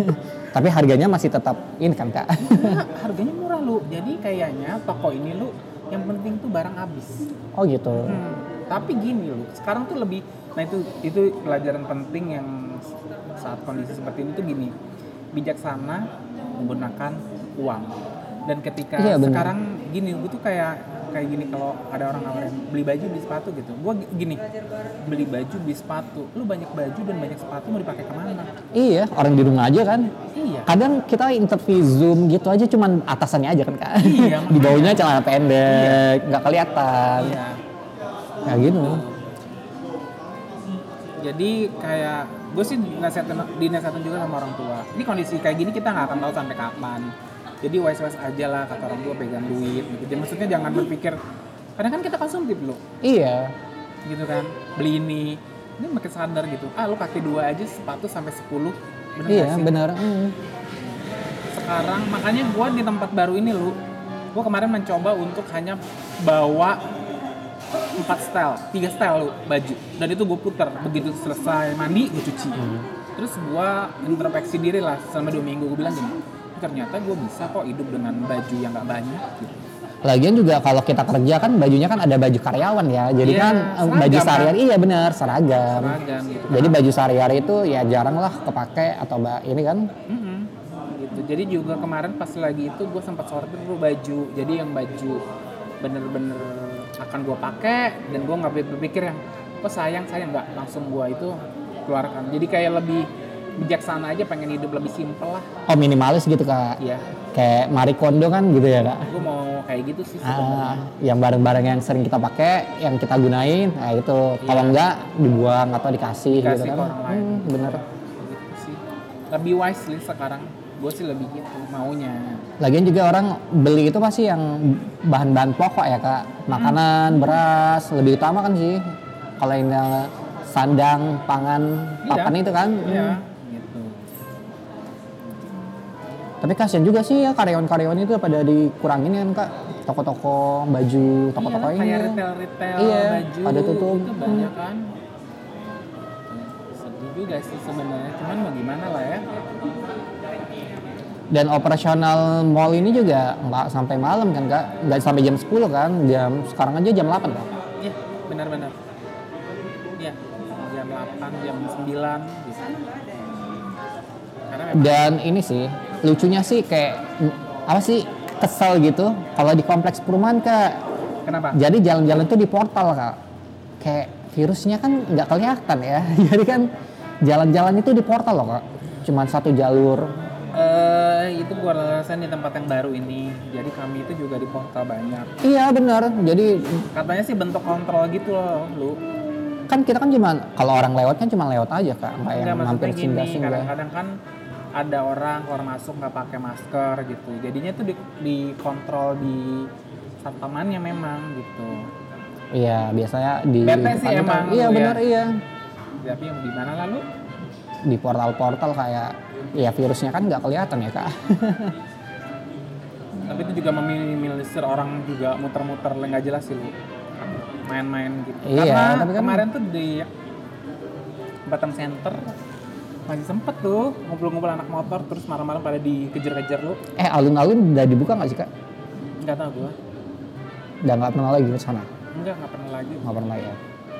<laughs> Tapi harganya masih tetap ini kan kak. Karena harganya murah lu. Jadi kayaknya toko ini lu yang penting tuh barang habis. Oh gitu. Hmm, tapi gini loh, sekarang tuh lebih, nah itu itu pelajaran penting yang saat kondisi seperti ini tuh gini, bijaksana menggunakan uang. Dan ketika Iya, sekarang gini, gue tuh kayak kayak gini kalau ada orang nawarin beli baju beli sepatu gitu, gue gini beli baju beli sepatu, lu banyak baju dan banyak sepatu mau dipakai ke mana? Iya orang di rumah aja kan. Iya. Kadang kita interview zoom gitu aja cuman atasannya aja kan kak. Iya, <laughs> di bawahnya celana pendek, nggak kelihatan. Iya. Ya gitu. Jadi kayak gue sih dinasihatin, dinasihatin juga sama orang tua. Ini kondisi kayak gini kita nggak akan tahu sampai kapan. Jadi wise wise aja lah kata orang tua pegang duit gitu. Jadi maksudnya jangan berpikir kadang kan kita konsumtif loh Iya. gitu kan beli ini ini makin sadar gitu ah lu kaki dua aja sepatu sampai 10 bener Iya benar. Hmm. sekarang makanya gua di tempat baru ini lu gua kemarin mencoba untuk hanya bawa empat style, tiga style lu baju. Dan itu gue puter. Begitu selesai mandi, gue cuci. Terus gue introspeksi diri lah selama dua minggu. Gue bilang gini, ternyata gue bisa kok hidup dengan baju yang gak banyak. Gitu. Lagian juga kalau kita kerja kan bajunya kan ada baju karyawan ya. Jadi Iya, kan eh, seragam, baju kan? sehari-hari iya benar seragam. Seragam gitu. Jadi baju sehari-hari itu ya jarang lah kepake atau ini kan Mm-mm. gitu. Jadi juga kemarin pas lagi itu gue sempat sortir dulu baju. Jadi yang baju bener-bener akan gue pakai dan gue nggak berpikir yang kok sayang sayang nggak langsung gue itu keluarkan. Jadi kayak lebih bijaksana aja pengen hidup lebih simpel lah. oh minimalis gitu kak. Iya, Kayak Marie Kondo kan gitu ya kak. gue mau kayak gitu sih sebenarnya. Ah, yang barang-barang yang sering kita pakai, yang kita gunain, nah itu. Kalau enggak dibuang atau dikasih, Iya. Dikasih gitu ke kan. orang lain. Hmm, bener. Gitu sih. Lebih wisely sekarang. Gue sih lebih gitu maunya. Lagian juga orang beli itu pasti yang bahan-bahan pokok ya kak. Makanan, beras, lebih utama kan sih. Kalau yang sandang, pangan, Iya. papan itu kan. Iya, Hmm. Tapi kasihan juga sih ya karyawan-karyawan itu pada dikurangin kan kak. Toko-toko baju, toko-toko iya, ini. kayak retail-retail Iya, baju pada tutup. itu banyak kan sedih juga sih sebenarnya cuman mau gimana lah ya Dan operasional mall ini juga nggak sampai malam kan kak, nggak sampai jam 10 kan, jam sekarang aja jam 8 kak. iya benar-benar iya jam 8 jam 9 bisa karena Dan ini sih lucunya sih kayak apa sih kesel gitu kalau di kompleks perumahan kak. kenapa Jadi jalan-jalan tuh di portal kak, kayak virusnya kan nggak kelihatan ya. <laughs> Jadi kan jalan-jalan itu di portal loh kak, cuman satu jalur. Eh, itu gua rasain di tempat yang baru ini jadi kami itu juga di portal banyak Iya benar. Jadi katanya sih bentuk kontrol gitu loh lu kan kita kan cuma kalau orang lewat kan cuma lewat aja kak, nggak yang mampir gini, singgah-singgah. kadang-kadang kan ada orang keluar masuk nggak pakai masker gitu. Jadinya tuh di, dikontrol di satpamannya memang gitu. Iya, biasanya di Bete sih emang Iya, lu ya. benar iya. Tapi yang di mana lalu? Di portal-portal kayak ya virusnya kan nggak kelihatan ya, Kak. Tapi itu juga meminimalisir orang juga muter-muter nggak jelas sih lu. Main-main gitu. Iya, Karena tapi kan- kemarin tuh di Batam Center masih sempet tuh ngumpul-ngumpul anak motor terus malam-malam pada dikejar-kejar lu. eh, alun-alun udah dibuka nggak sih, Kak? Nggak tahu gua. Udah nggak pernah lagi ke sana. Enggak, nggak pernah lagi. Nggak pernah ya.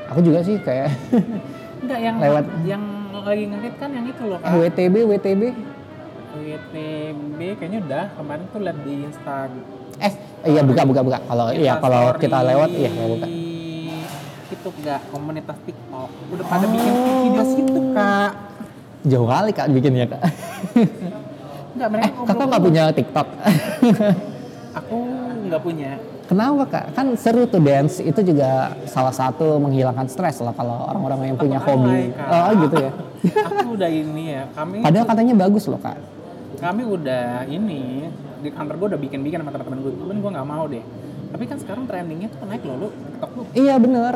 Aku juga sih kayak <laughs> Enggak yang Lewat. yang lagi ngehit kan yang itu loh kan. WTB, WTB. WTB kayaknya udah kemarin tuh liat di Insta. Eh, iya buka buka buka. Kalau iya kalau kita lewat iya ya buka. Itu enggak komunitas TikTok. Udah pada bikin video situ kak. Jauh kali Kak bikin ya, Kak. Enggak mereka Eh, Kakak nggak punya TikTok. Aku nggak punya. Kenapa Kak? Kan seru tuh dance itu juga salah satu menghilangkan stres lah kalau orang-orang yang punya Aku hobi. alay. Oh gitu ya. Aku udah ini ya. Kami Padahal katanya bagus loh Kak. kami udah ini di kantor gue udah bikin-bikin sama teman-teman gue. Cuman gue nggak mau deh. Tapi kan sekarang trendingnya tuh naik loh lu TikTok lu. Iya bener.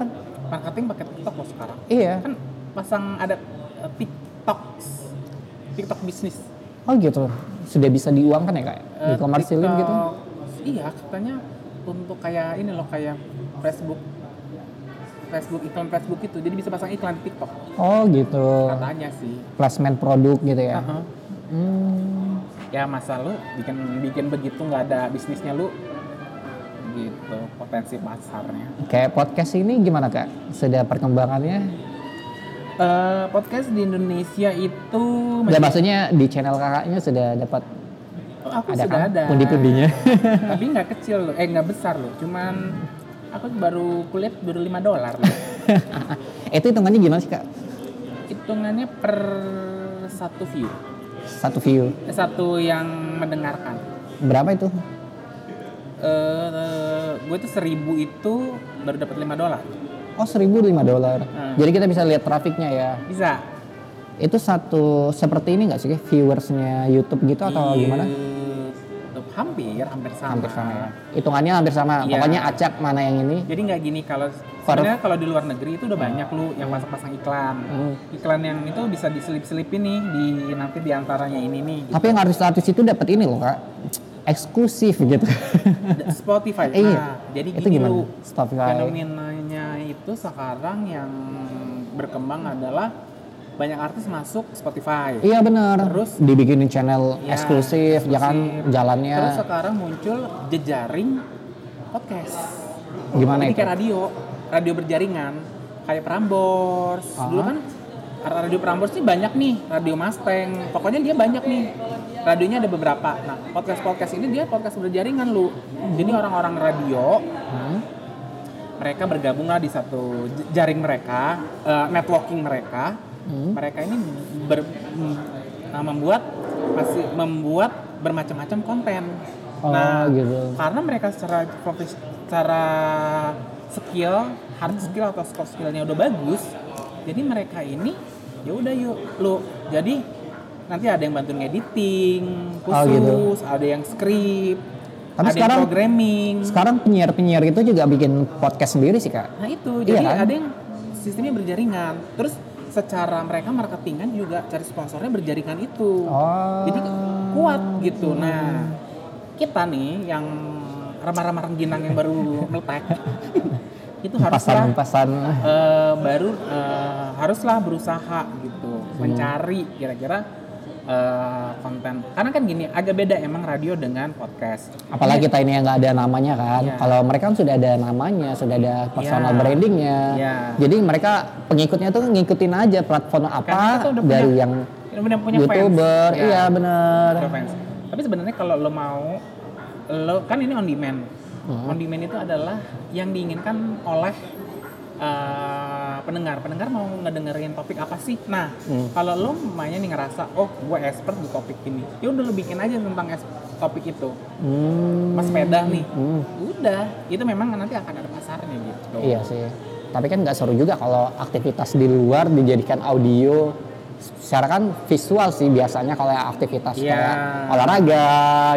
Marketing pakai TikTok loh sekarang. Iya. kan pasang ada uh, TikTok bisnis Oh gitu. Sudah bisa diuangkan ya Kak? Di Eh, komersilin gitu? Iya katanya untuk kayak ini loh kayak Facebook Facebook iklan Facebook itu jadi bisa pasang iklan di TikTok Oh gitu. katanya sih Placement produk gitu ya? Heeh. Hmm. ya masa lu bikin bikin begitu nggak ada bisnisnya lu gitu potensi pasarnya Kayak podcast ini gimana Kak? Sudah perkembangannya? Eh, podcast di Indonesia itu Udah maksudnya di channel kakaknya sudah dapat Oh, aku ada sudah kan ada pundi-pundinya? <laughs> tapi nggak kecil loh eh nggak besar loh cuman aku baru kuliah baru 5 dolar <laughs> itu hitungannya gimana sih Kak? hitungannya per satu view Satu view. satu yang mendengarkan Berapa itu? eh gue tuh seribu itu baru dapat 5 dolar Oh, 1005 dolar. Hmm. Jadi kita bisa lihat trafiknya ya. bisa Itu satu seperti ini nggak sih viewersnya YouTube gitu atau Di gimana? Hampir hampir sama, Hampir sama ya. Hitungannya hampir sama. Iya. Pokoknya acak mana yang ini. jadi nggak gini kalau sebenarnya kalau di luar negeri itu udah banyak lu yang pasang-pasang iklan Hmm. iklan yang itu bisa diselip-selipin nih di nanti di antaranya ini nih Tapi yang artis-artis itu dapat ini loh kak, eksklusif gitu. Spotify. Iya. Nah, jadi Itu gimana? Spotify. Itu sekarang yang berkembang adalah banyak artis masuk Spotify. Iya benar. Terus? dibikinin channel Ya, eksklusif, ya kan jalannya Terus sekarang muncul jejaring podcast. gimana Jadi itu? kayak radio, radio berjaringan, kayak Prambors. Dulu Ah. kan radio Prambors sih banyak nih, radio Mustang. Pokoknya dia banyak nih. Radionya ada beberapa. Nah, podcast-podcast ini dia podcast berjaringan lu. Jadi orang-orang radio Hmm? Mereka bergabung lah di satu jaring mereka, eh, networking mereka. Hmm? Mereka ini ber, nah, membuat masih membuat bermacam-macam konten. Oh, nah, gitu. karena mereka secara profes, secara skill, hard skill atau soft skillnya udah bagus, jadi mereka ini ya udah yuk lu jadi nanti ada yang bantu ngediting Oh, khusus, gitu. ada yang script, Tapi ada sekarang- programming. Sekarang penyiar-penyiar itu juga bikin podcast sendiri sih kak. Nah itu, Iya jadi kan? ada yang sistemnya berjaringan. Terus secara mereka marketingan juga cari sponsornya berjaringan itu. Oh. Jadi kuat gitu. Nah kita nih yang remah-remah rengginang yang baru <laughs> meletak itu haruslah Pasan-pasan. eh, baru eh, haruslah berusaha gitu mencari kira-kira eh, konten. Karena kan gini agak beda emang radio dengan podcast. Apalagi kita ini yang nggak ada namanya kan. Iya. Kalau mereka kan sudah ada namanya, sudah ada personal Iya. brandingnya. Iya. Jadi mereka pengikutnya tuh ngikutin aja platform Karena apa punya- dari yang Udah punya fans. youtuber. Ya. Iya bener. Pro fans. Tapi sebenarnya kalau lo mau, lo kan ini on demand. Hmm. On demand itu adalah yang diinginkan oleh uh, pendengar. Pendengar mau ngedengerin topik apa sih? Nah, Hmm. kalau lo mainnya nih ngerasa, oh gue expert di topik ini, ya udah lo bikin aja tentang topik itu. Hmm. Mas sepeda nih, Hmm. udah. Itu memang nanti akan ada pasarnya gitu. Iya sih. Tapi kan nggak seru juga kalau aktivitas di luar dijadikan audio. Secara kan visual sih biasanya kalau yang aktivitas Iya. kayak olahraga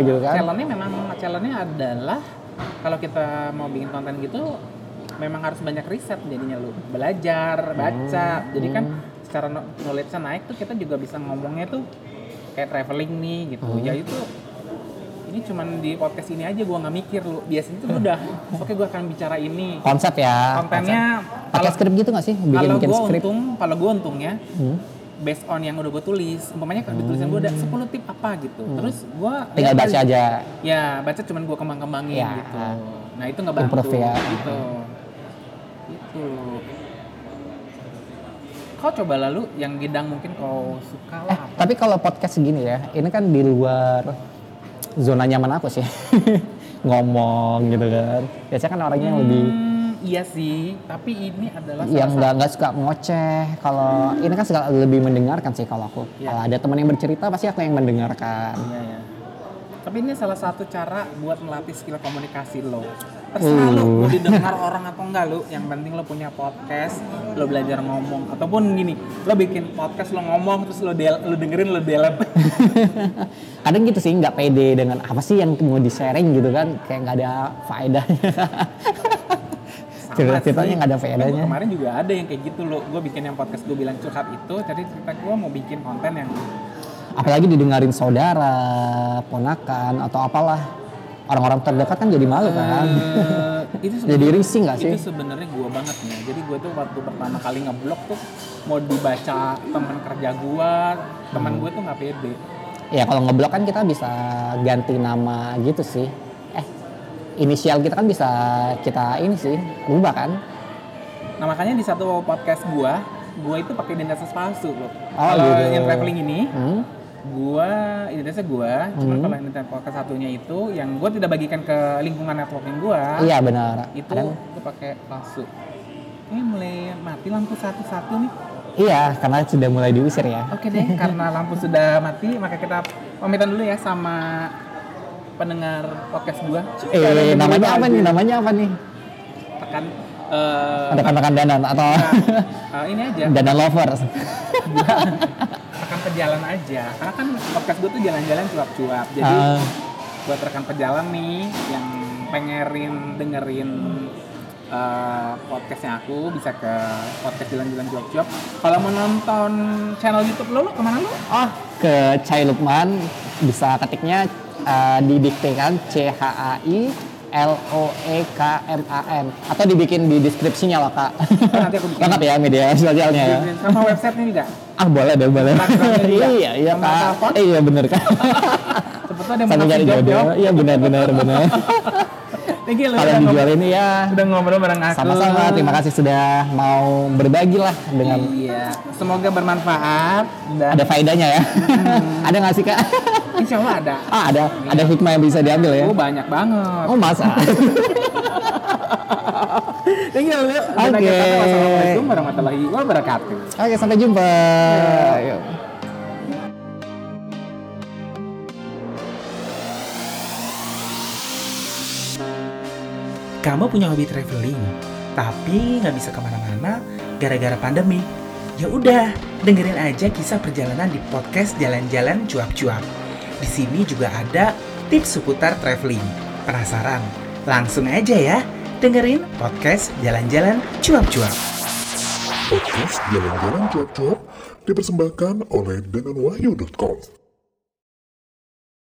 gitu kan. Challenge-nya memang challenge-nya adalah kalau kita mau bikin konten gitu memang harus banyak riset jadinya lu belajar baca jadi kan secara no- knowledge-nya naik tuh kita juga bisa ngomongnya tuh kayak traveling nih gitu ya itu ini cuman di podcast ini aja gua nggak mikir lu biasanya tuh udah <laughs> oke gua akan bicara ini Konsep ya. kontennya. Pakai skrip gitu nggak sih? Bikin kalau skrip. untung kalau gua untungnya Hmm. based on yang udah gue tulis umpamanya kalau tulisan gue ada 10 tip apa gitu terus gue Tinggal baca aja. ya baca cuman gue kembang-kembangin Ya. gitu nah itu ngebantu Improve ya. gitu itu kau coba lalu yang bidang mungkin kau suka Eh, lah apa tapi kalau podcast segini ya, ini kan di luar zona nyaman aku sih. <laughs> Ngomong gitu kan. Biasanya kan orangnya yang lebih Hmm, iya sih tapi ini adalah yang nggak nggak suka ngoceh. Kalau ini kan suka lebih mendengarkan sih kalau aku. Iya. Kalau ada teman yang bercerita pasti aku yang mendengarkan. Iya, iya. Tapi ini salah satu cara buat melatih skill komunikasi lo. Terserah lo Uh. mau didengar orang atau enggak lo. Yang penting lo punya podcast, lo belajar ngomong. Ataupun gini, lo bikin podcast lo ngomong terus lo del lo dengerin lo delep. <laughs> Kadang gitu sih nggak pede dengan apa sih yang mau di sharing gitu kan, kayak nggak ada faedahnya. Cerita-ceritanya nggak ada faedahnya. Kemarin juga ada yang kayak gitu lo. Gue bikin yang podcast gue bilang curhat itu. Jadi cerita gue mau bikin konten yang Apalagi didengarin saudara, ponakan atau apalah. Orang-orang terdekat kan jadi malu kan. eh, <laughs> itu Jadi risih nggak sih? Itu sebenarnya gue banget nih. Jadi gue tuh waktu pertama kali ngeblok tuh mau dibaca teman kerja gue, teman gue tuh nggak pede. Ya kalau ngeblok kan kita bisa ganti nama gitu sih. Eh, inisial kita kan bisa kita ini sih, rubah kan? Nah makanya di satu podcast gue, gue itu pakai identitas palsu loh. Oh, kalau gitu. yang traveling ini, Hmm? Gue identitasnya gue. Cuman kalau yang identitas podcast satunya itu, yang gue tidak bagikan ke lingkungan networking gue, Iya benar. itu Kadang- gue pakai palsu. Ini mulai mati lampu satu-satu nih. iya, karena sudah mulai diusir ya. Oke deh, <laughs> karena lampu sudah mati, maka kita pamitan dulu ya sama pendengar podcast gua. Eh, namanya apa nih? Namanya apa nih? Tekan eh, Rekan-rekan danan atau eh, ini aja, <laughs> danan lovers. <laughs> pejalan aja. Karena kan podcast gua tuh jalan-jalan cuap-cuap. Jadi Ah, buat rekan pejalan nih yang pengerin dengerin eh, podcastnya aku bisa ke podcast jalan-jalan cuap-cuap. Kalau mau nonton channel YouTube lo, lo ke mana lo? oh, ke Chai Lukman bisa ketiknya eh, didiktekan C H A I L O E K M A N atau dibikin di deskripsinya lah kak. nanti aku bikin. <laughs> Lengkap ya media sosialnya ya. Sama website-nya juga. Ah boleh deh boleh. Juga. iya iya kak. Iya bener. Siapa tuh ada yang mau jodoh. Iya benar benar benar. <laughs> Thank you ngobrol- dijual ini ya udah ngobrol bareng aku. sama-sama. Terima kasih sudah mau berbagi lah dengan Iya, semoga bermanfaat dan ada faedahnya ya. <laughs> ada nggak sih kak? insya Allah ada. ah ada ada hikmah yang bisa diambil ya. Oh banyak banget. Oh masa? <laughs> <laughs> Thank you Oke. akhir kata, Wassalamualaikum warahmatullahi wabarakatuh. Oke sampai jumpa. Yuk. Kamu punya hobi traveling, tapi nggak bisa ke mana-mana gara-gara pandemi. Ya udah, dengerin aja kisah perjalanan di podcast Jalan-Jalan Cuap-Cuap. Di sini juga ada tips seputar traveling. Penasaran? Langsung aja ya, dengerin podcast Jalan-Jalan Cuap-Cuap. Podcast Jalan-Jalan Cuap-Cuap dipersembahkan oleh denganwahyu.com.